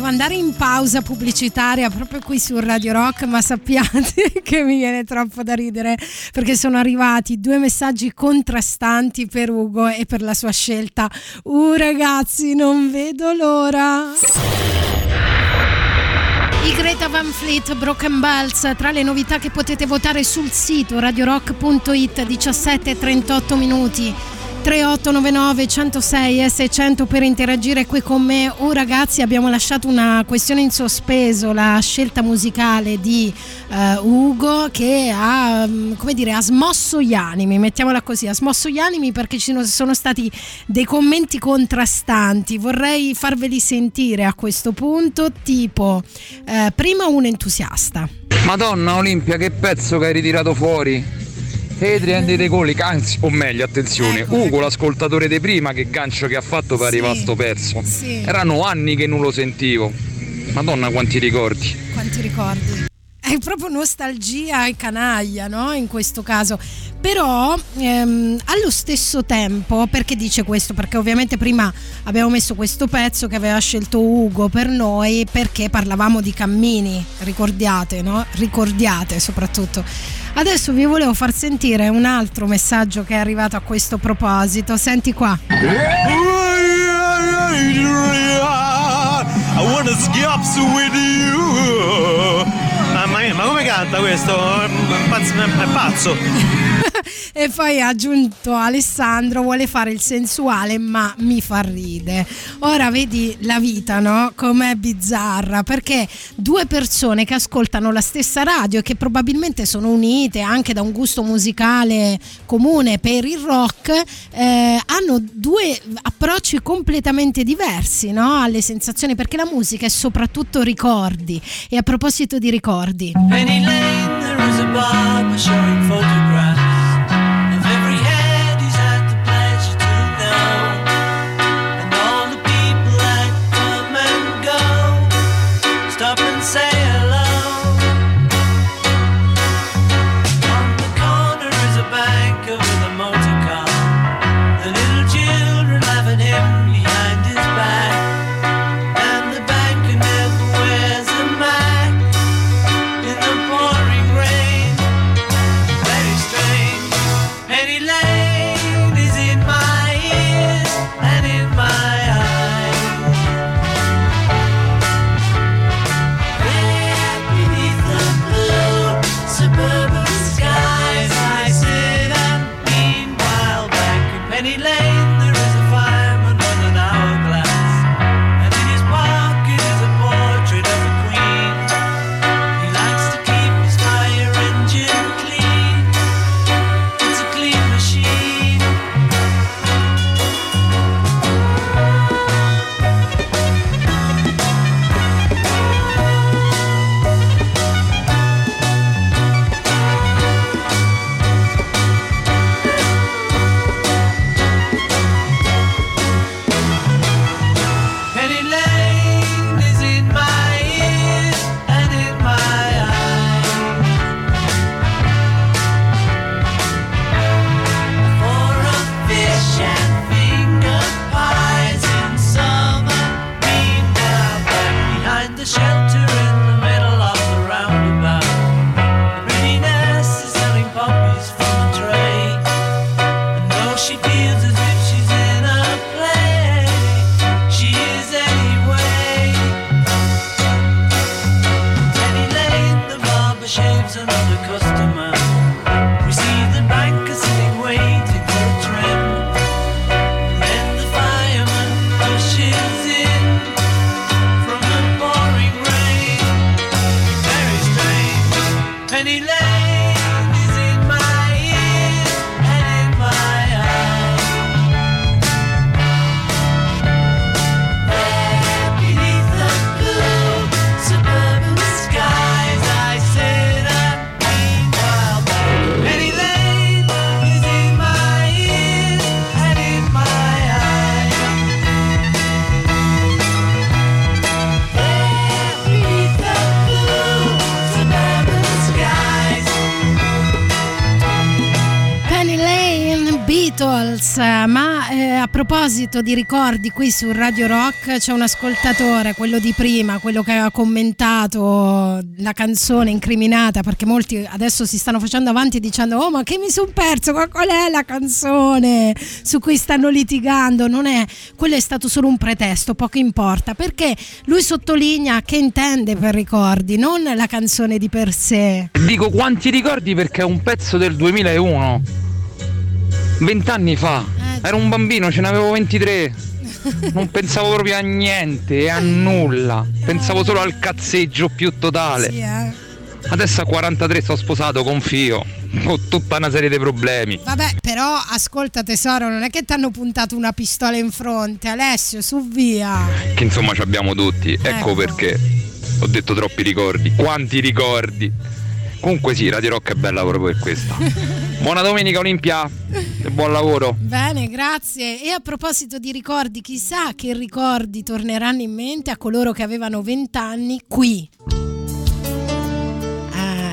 Devo andare in pausa pubblicitaria proprio qui su Radio Rock, ma sappiate che mi viene troppo da ridere perché sono arrivati due messaggi contrastanti per Ugo e per la sua scelta. Uh, ragazzi, non vedo l'ora. I Greta Van Fleet Broken Bells tra le novità che potete votare sul sito radiorock.it 17 38 minuti 3899 106 e 600 per interagire qui con me. Oh ragazzi, abbiamo lasciato una questione in sospeso, la scelta musicale di eh, Ugo che ha, mm, come dire, ha smosso gli animi, mettiamola così, ha smosso gli animi perché ci sono- sono stati dei commenti contrastanti. Vorrei farveli sentire a questo punto, tipo eh, prima un entusiasta. Madonna Olimpia, che pezzo che hai ritirato fuori! Adrian De Coli, anzi, o meglio, attenzione, Ugo, l'ascoltatore di prima, che gancio che ha fatto per arrivare a sto pezzo. sì. Erano anni che non lo sentivo. Madonna quanti ricordi. Quanti ricordi? È proprio nostalgia e canaglia, no? In questo caso. Però ehm, allo stesso tempo, perché dice questo? Perché ovviamente prima abbiamo messo questo pezzo che aveva scelto Ugo per noi perché parlavamo di cammini, ricordiate, no? Ricordiate soprattutto. Adesso vi volevo far sentire un altro messaggio che è arrivato a questo proposito. Senti qua. I wanna skips with you. Canta questo? È pazzo. E poi ha aggiunto Alessandro vuole fare il sensuale ma mi fa ride. Ora vedi la vita no? Com'è bizzarra perché due persone che ascoltano la stessa radio e che probabilmente sono unite anche da un gusto musicale comune per il rock eh, hanno due approcci completamente diversi no? alle sensazioni perché la musica è soprattutto ricordi. E a proposito di ricordi. Penny Lane, there is a barber showing photographs Lane Beatles, ma eh, a proposito di ricordi qui su Radio Rock c'è un ascoltatore, quello di prima, quello che aveva commentato la canzone incriminata perché molti adesso si stanno facendo avanti dicendo oh ma che mi sono perso, Ma qual è la canzone su cui stanno litigando? Non è, quello è stato solo un pretesto, poco importa perché lui sottolinea che intende per ricordi, non la canzone di per sé. Dico quanti ricordi perché è un pezzo del 2001. Vent'anni fa. Ero un bambino, ce n'avevo 23. Non pensavo proprio a niente e a nulla. Pensavo solo al cazzeggio più totale. Eh. Adesso a 43 sto sposato, confio. Ho tutta una serie di problemi. Vabbè, però ascolta tesoro, non è che ti hanno puntato una pistola in fronte, Alessio, su via. Che insomma ci abbiamo tutti. Ecco, Ecco. perché. Ho detto troppi ricordi. Quanti ricordi? Comunque sì, Radio Rock è bella proprio per questo. Buona domenica Olimpia e buon lavoro. Bene, grazie. E a proposito di ricordi, chissà che ricordi torneranno in mente a coloro che avevano 20 anni qui. Ah,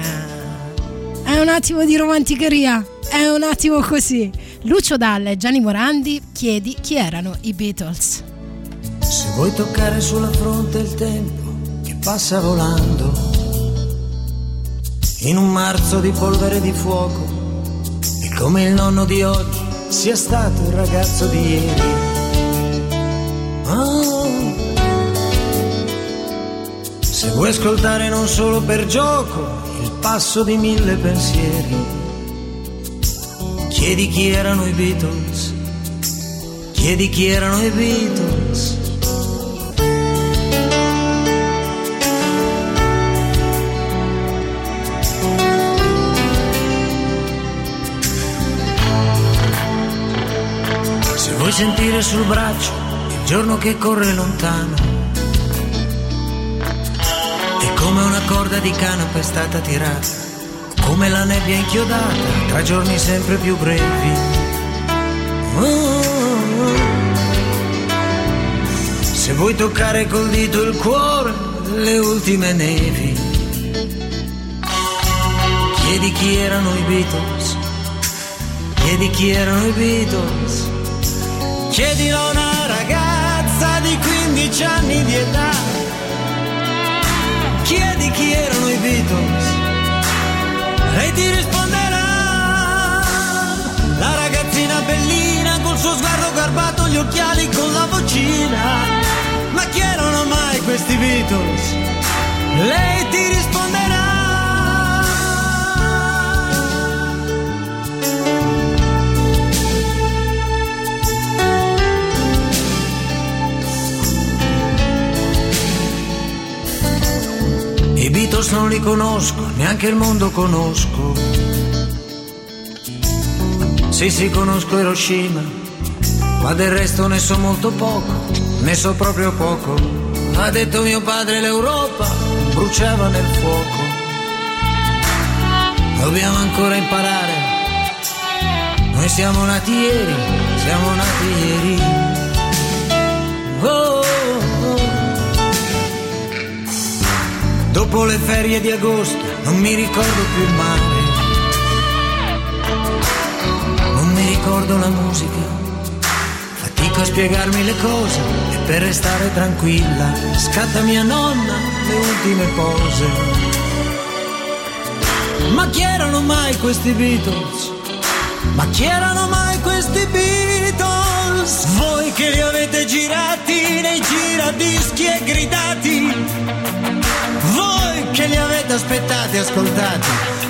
è un attimo di romanticheria, è un attimo così. Lucio Dalla e Gianni Morandi chiedi chi erano i Beatles. Se vuoi toccare sulla fronte il tempo che passa volando, in un marzo di polvere di fuoco, e come il nonno di oggi sia stato il ragazzo di ieri. Ah. Se vuoi ascoltare non solo per gioco il passo di mille pensieri, chiedi chi erano i Beatles, chiedi chi erano i Beatles. Se vuoi sentire sul braccio il giorno che corre lontano, è come una corda di canapa è stata tirata, come la nebbia inchiodata tra giorni sempre più brevi. Oh. Se vuoi toccare col dito il cuore, le ultime nevi, chiedi chi erano i Beatles, chiedi chi erano i Beatles. Chiedilo a una ragazza di 15 anni di età. Chiedi chi erano i Beatles. Lei ti risponderà. La ragazzina bellina col suo sguardo garbato, gli occhiali con la vocina. Ma chi erano mai questi Beatles? Lei ti risponderà. Beatles non li conosco, neanche il mondo conosco. Sì, sì, conosco Hiroshima, ma del resto ne so molto poco, ne so proprio poco. Ha detto mio padre l'Europa bruciava nel fuoco. Dobbiamo ancora imparare. Noi siamo nati ieri, siamo nati ieri. Oh. Dopo le ferie di agosto non mi ricordo più il mare. Non mi ricordo la musica. Fatico a spiegarmi le cose e per restare tranquilla scatta mia nonna le ultime pose. Ma chi erano mai questi Beatles? Ma chi erano mai questi Beatles? Voi che li avete girati nei giradischi e gridati li avete aspettati, ascoltati,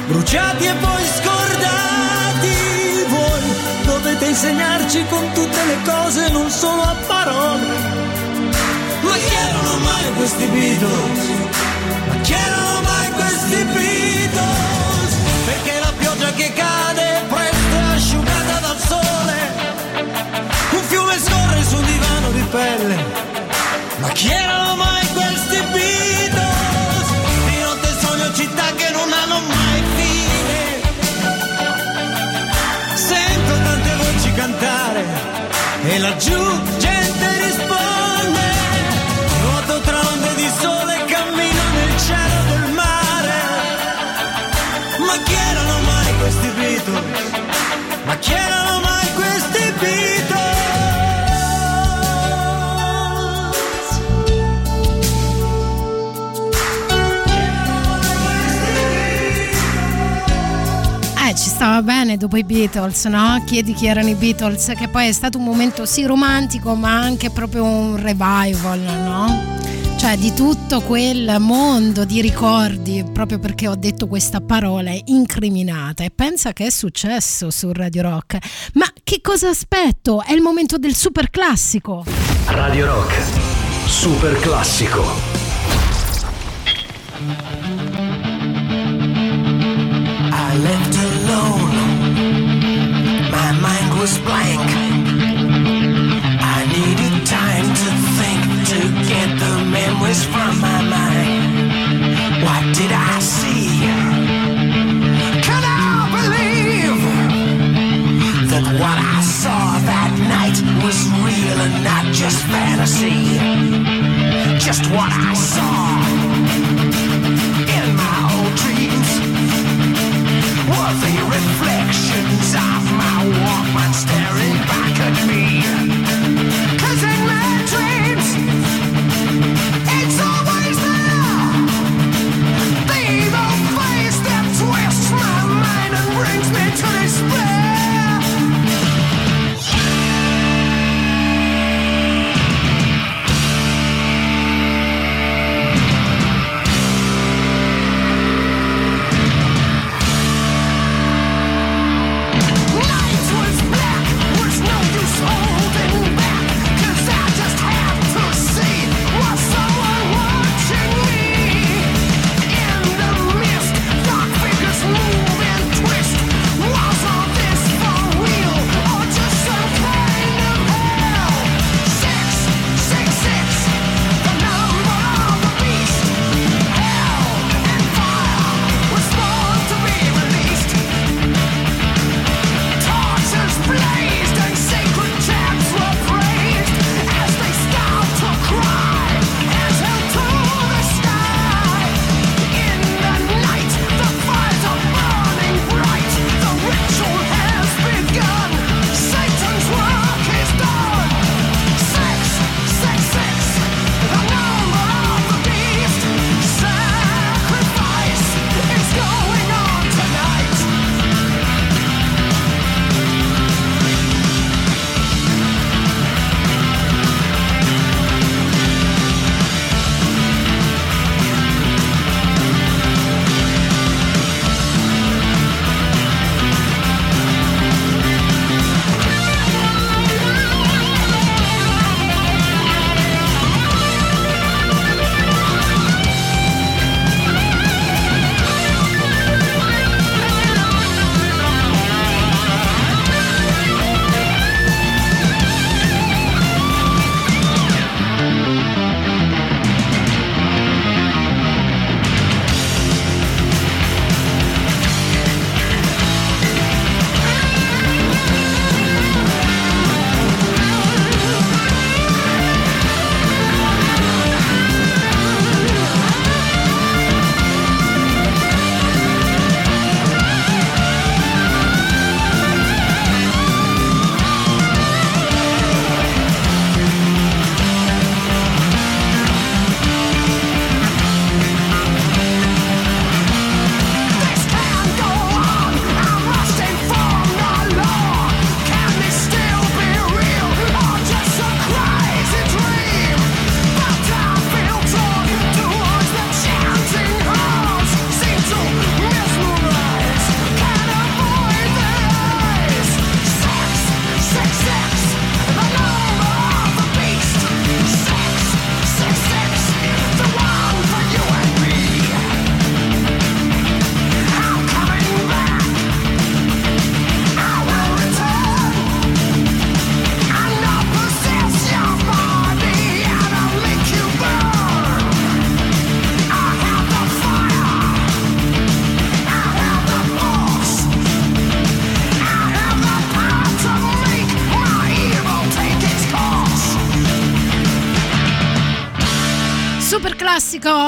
bruciati e poi scordati. Voi dovete insegnarci con tutte le cose, non solo a parole. Ma chi erano mai questi Beatles? Ma chi erano mai questi Beatles? Perché la pioggia che cade presto è asciugata dal sole. Un fiume scorre su un divano di pelle. Ma chi erano mai questi Beatles? E laggiù gente risponde. Nuoto tra onde di sole e cammino nel cielo del mare. Ma chi erano mai questi Beatles? Ma chi erano mai stava bene dopo i Beatles, no? Chiedi chi erano i Beatles, che poi è stato un momento sì romantico, ma anche proprio un revival, no? Cioè di tutto quel mondo di ricordi, proprio perché ho detto questa parola incriminata e pensa che è successo su Radio Rock. Ma che cosa aspetto? È il momento del super classico. Radio Rock, super classico. was blank. I needed time to think to get the memories from my mind. What did I see? Can I believe that what I saw that night was real and not just fantasy? Just what I saw. Were the reflections of my Walkman staring back at me?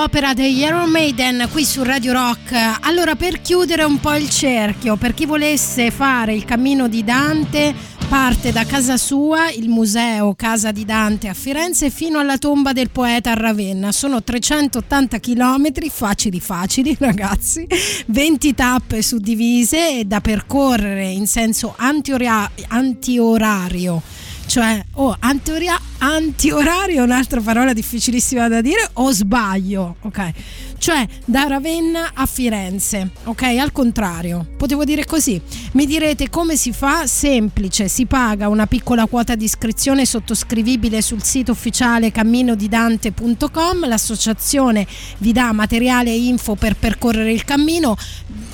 l'opera degli Iron Maiden qui su Radio Rock. Allora, per chiudere un po' il cerchio, per chi volesse fare il cammino di Dante, parte da casa sua, il museo Casa di Dante a Firenze, fino alla tomba del poeta a Ravenna. Sono 380 km, facili facili ragazzi, 20 tappe suddivise da percorrere in senso anti-ora- antiorario cioè, oh, antioria- antiorario è un'altra parola difficilissima da dire, o sbaglio, ok? Cioè, da Ravenna a Firenze, ok? Al contrario, potevo dire così. Mi direte come si fa? Semplice, si paga una piccola quota di iscrizione sottoscrivibile sul sito ufficiale camminodidante.com, l'associazione vi dà materiale e info per percorrere il cammino.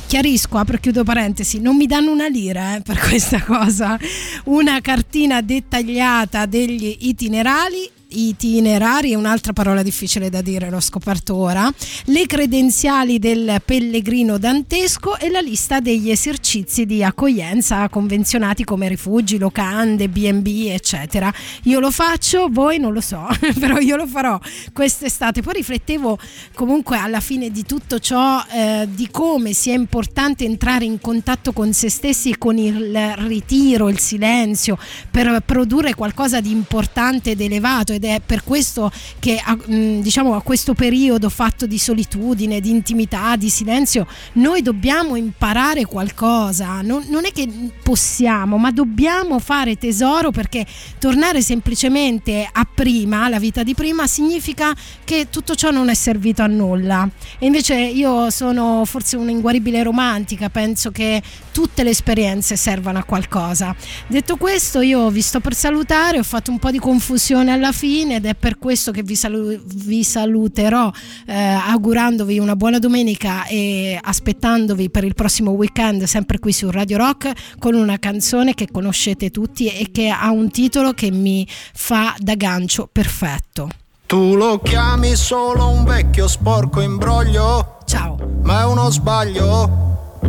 Chiarisco, apro e chiudo parentesi, non mi danno una lira eh, per questa cosa, una cartina dettagliata degli itinerali itinerari è un'altra parola difficile da dire, l'ho scoperto ora, le credenziali del pellegrino dantesco e la lista degli esercizi di accoglienza convenzionati come rifugi, locande, B&B, eccetera. Io lo faccio, voi non lo so, però io lo farò quest'estate. Poi riflettevo comunque alla fine di tutto ciò eh, di come sia importante entrare in contatto con se stessi e con il ritiro, il silenzio per produrre qualcosa di importante ed elevato ed è per questo che a, diciamo a questo periodo fatto di solitudine, di intimità, di silenzio, noi dobbiamo imparare qualcosa, non, non è che possiamo, ma dobbiamo fare tesoro perché tornare semplicemente a prima, alla vita di prima, significa che tutto ciò non è servito a nulla. E invece io sono forse un'inguaribile romantica, penso che tutte le esperienze servano a qualcosa. Detto questo, io vi sto per salutare, ho fatto un po' di confusione alla fine ed è per questo che vi, salu- vi saluterò eh, augurandovi una buona domenica e aspettandovi per il prossimo weekend sempre qui su Radio Rock con una canzone che conoscete tutti e che ha un titolo che mi fa da gancio perfetto. Tu lo chiami solo un vecchio sporco imbroglio? Ciao. Ma è uno sbaglio,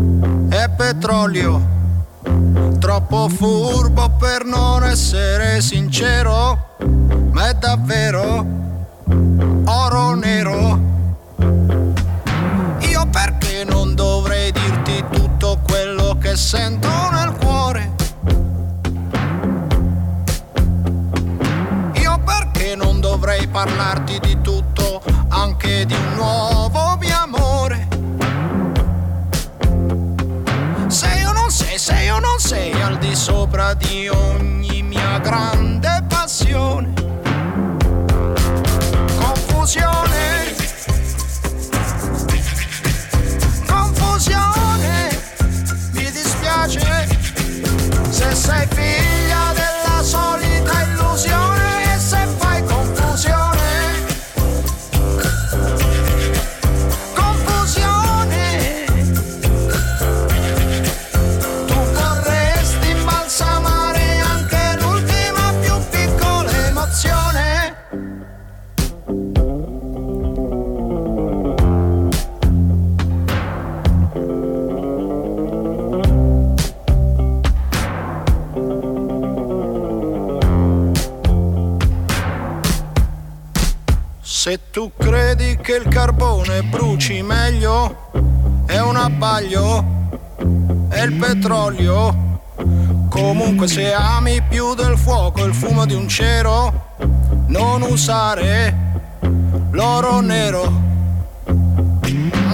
è petrolio. Troppo furbo per non essere sincero, ma è davvero oro nero. Io perché non dovrei dirti tutto quello che sento nel cuore? Io perché non dovrei parlarti di tutto, anche di un nuovo sei, sei o non sei al di sopra di ogni mia grande passione. Confusione. Confusione. Mi dispiace se sei figlia Se tu credi che il carbone bruci meglio, è un abbaglio, è il petrolio. Comunque se ami più del fuoco il fumo di un cero, non usare l'oro nero.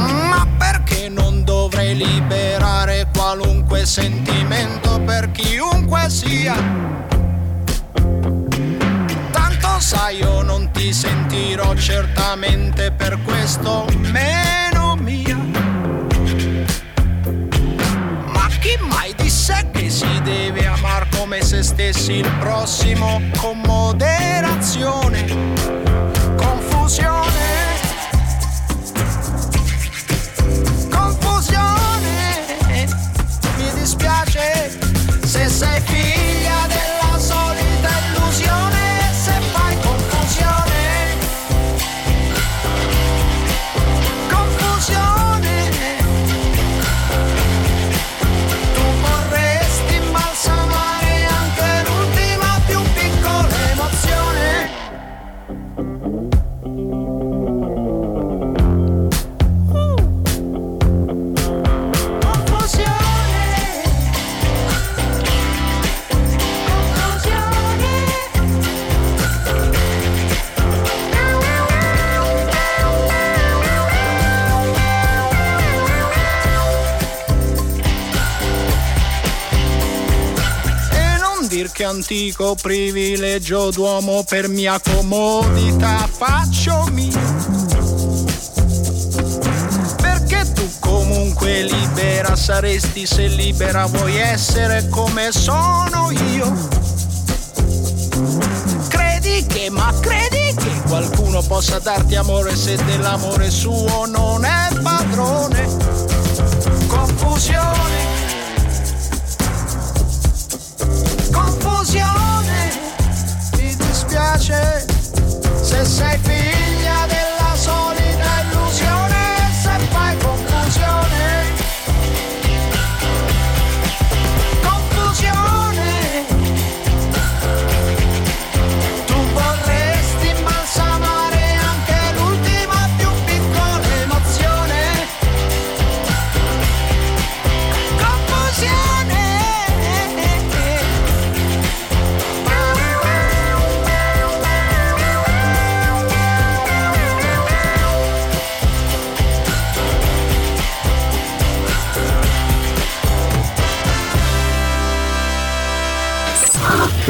Ma perché non dovrei liberare qualunque sentimento per chiunque sia? Sai io non ti sentirò certamente per questo meno mia. Ma chi mai disse che si deve amar come se stessi il prossimo con moderazione? Confusione. Confusione. Mi dispiace se sei figlia qualche antico privilegio d'uomo per mia comodità faccio mio. Perché tu comunque libera saresti se libera vuoi essere come sono io. Credi che, ma credi che qualcuno possa darti amore se dell'amore suo non è padrone? Confusione. Se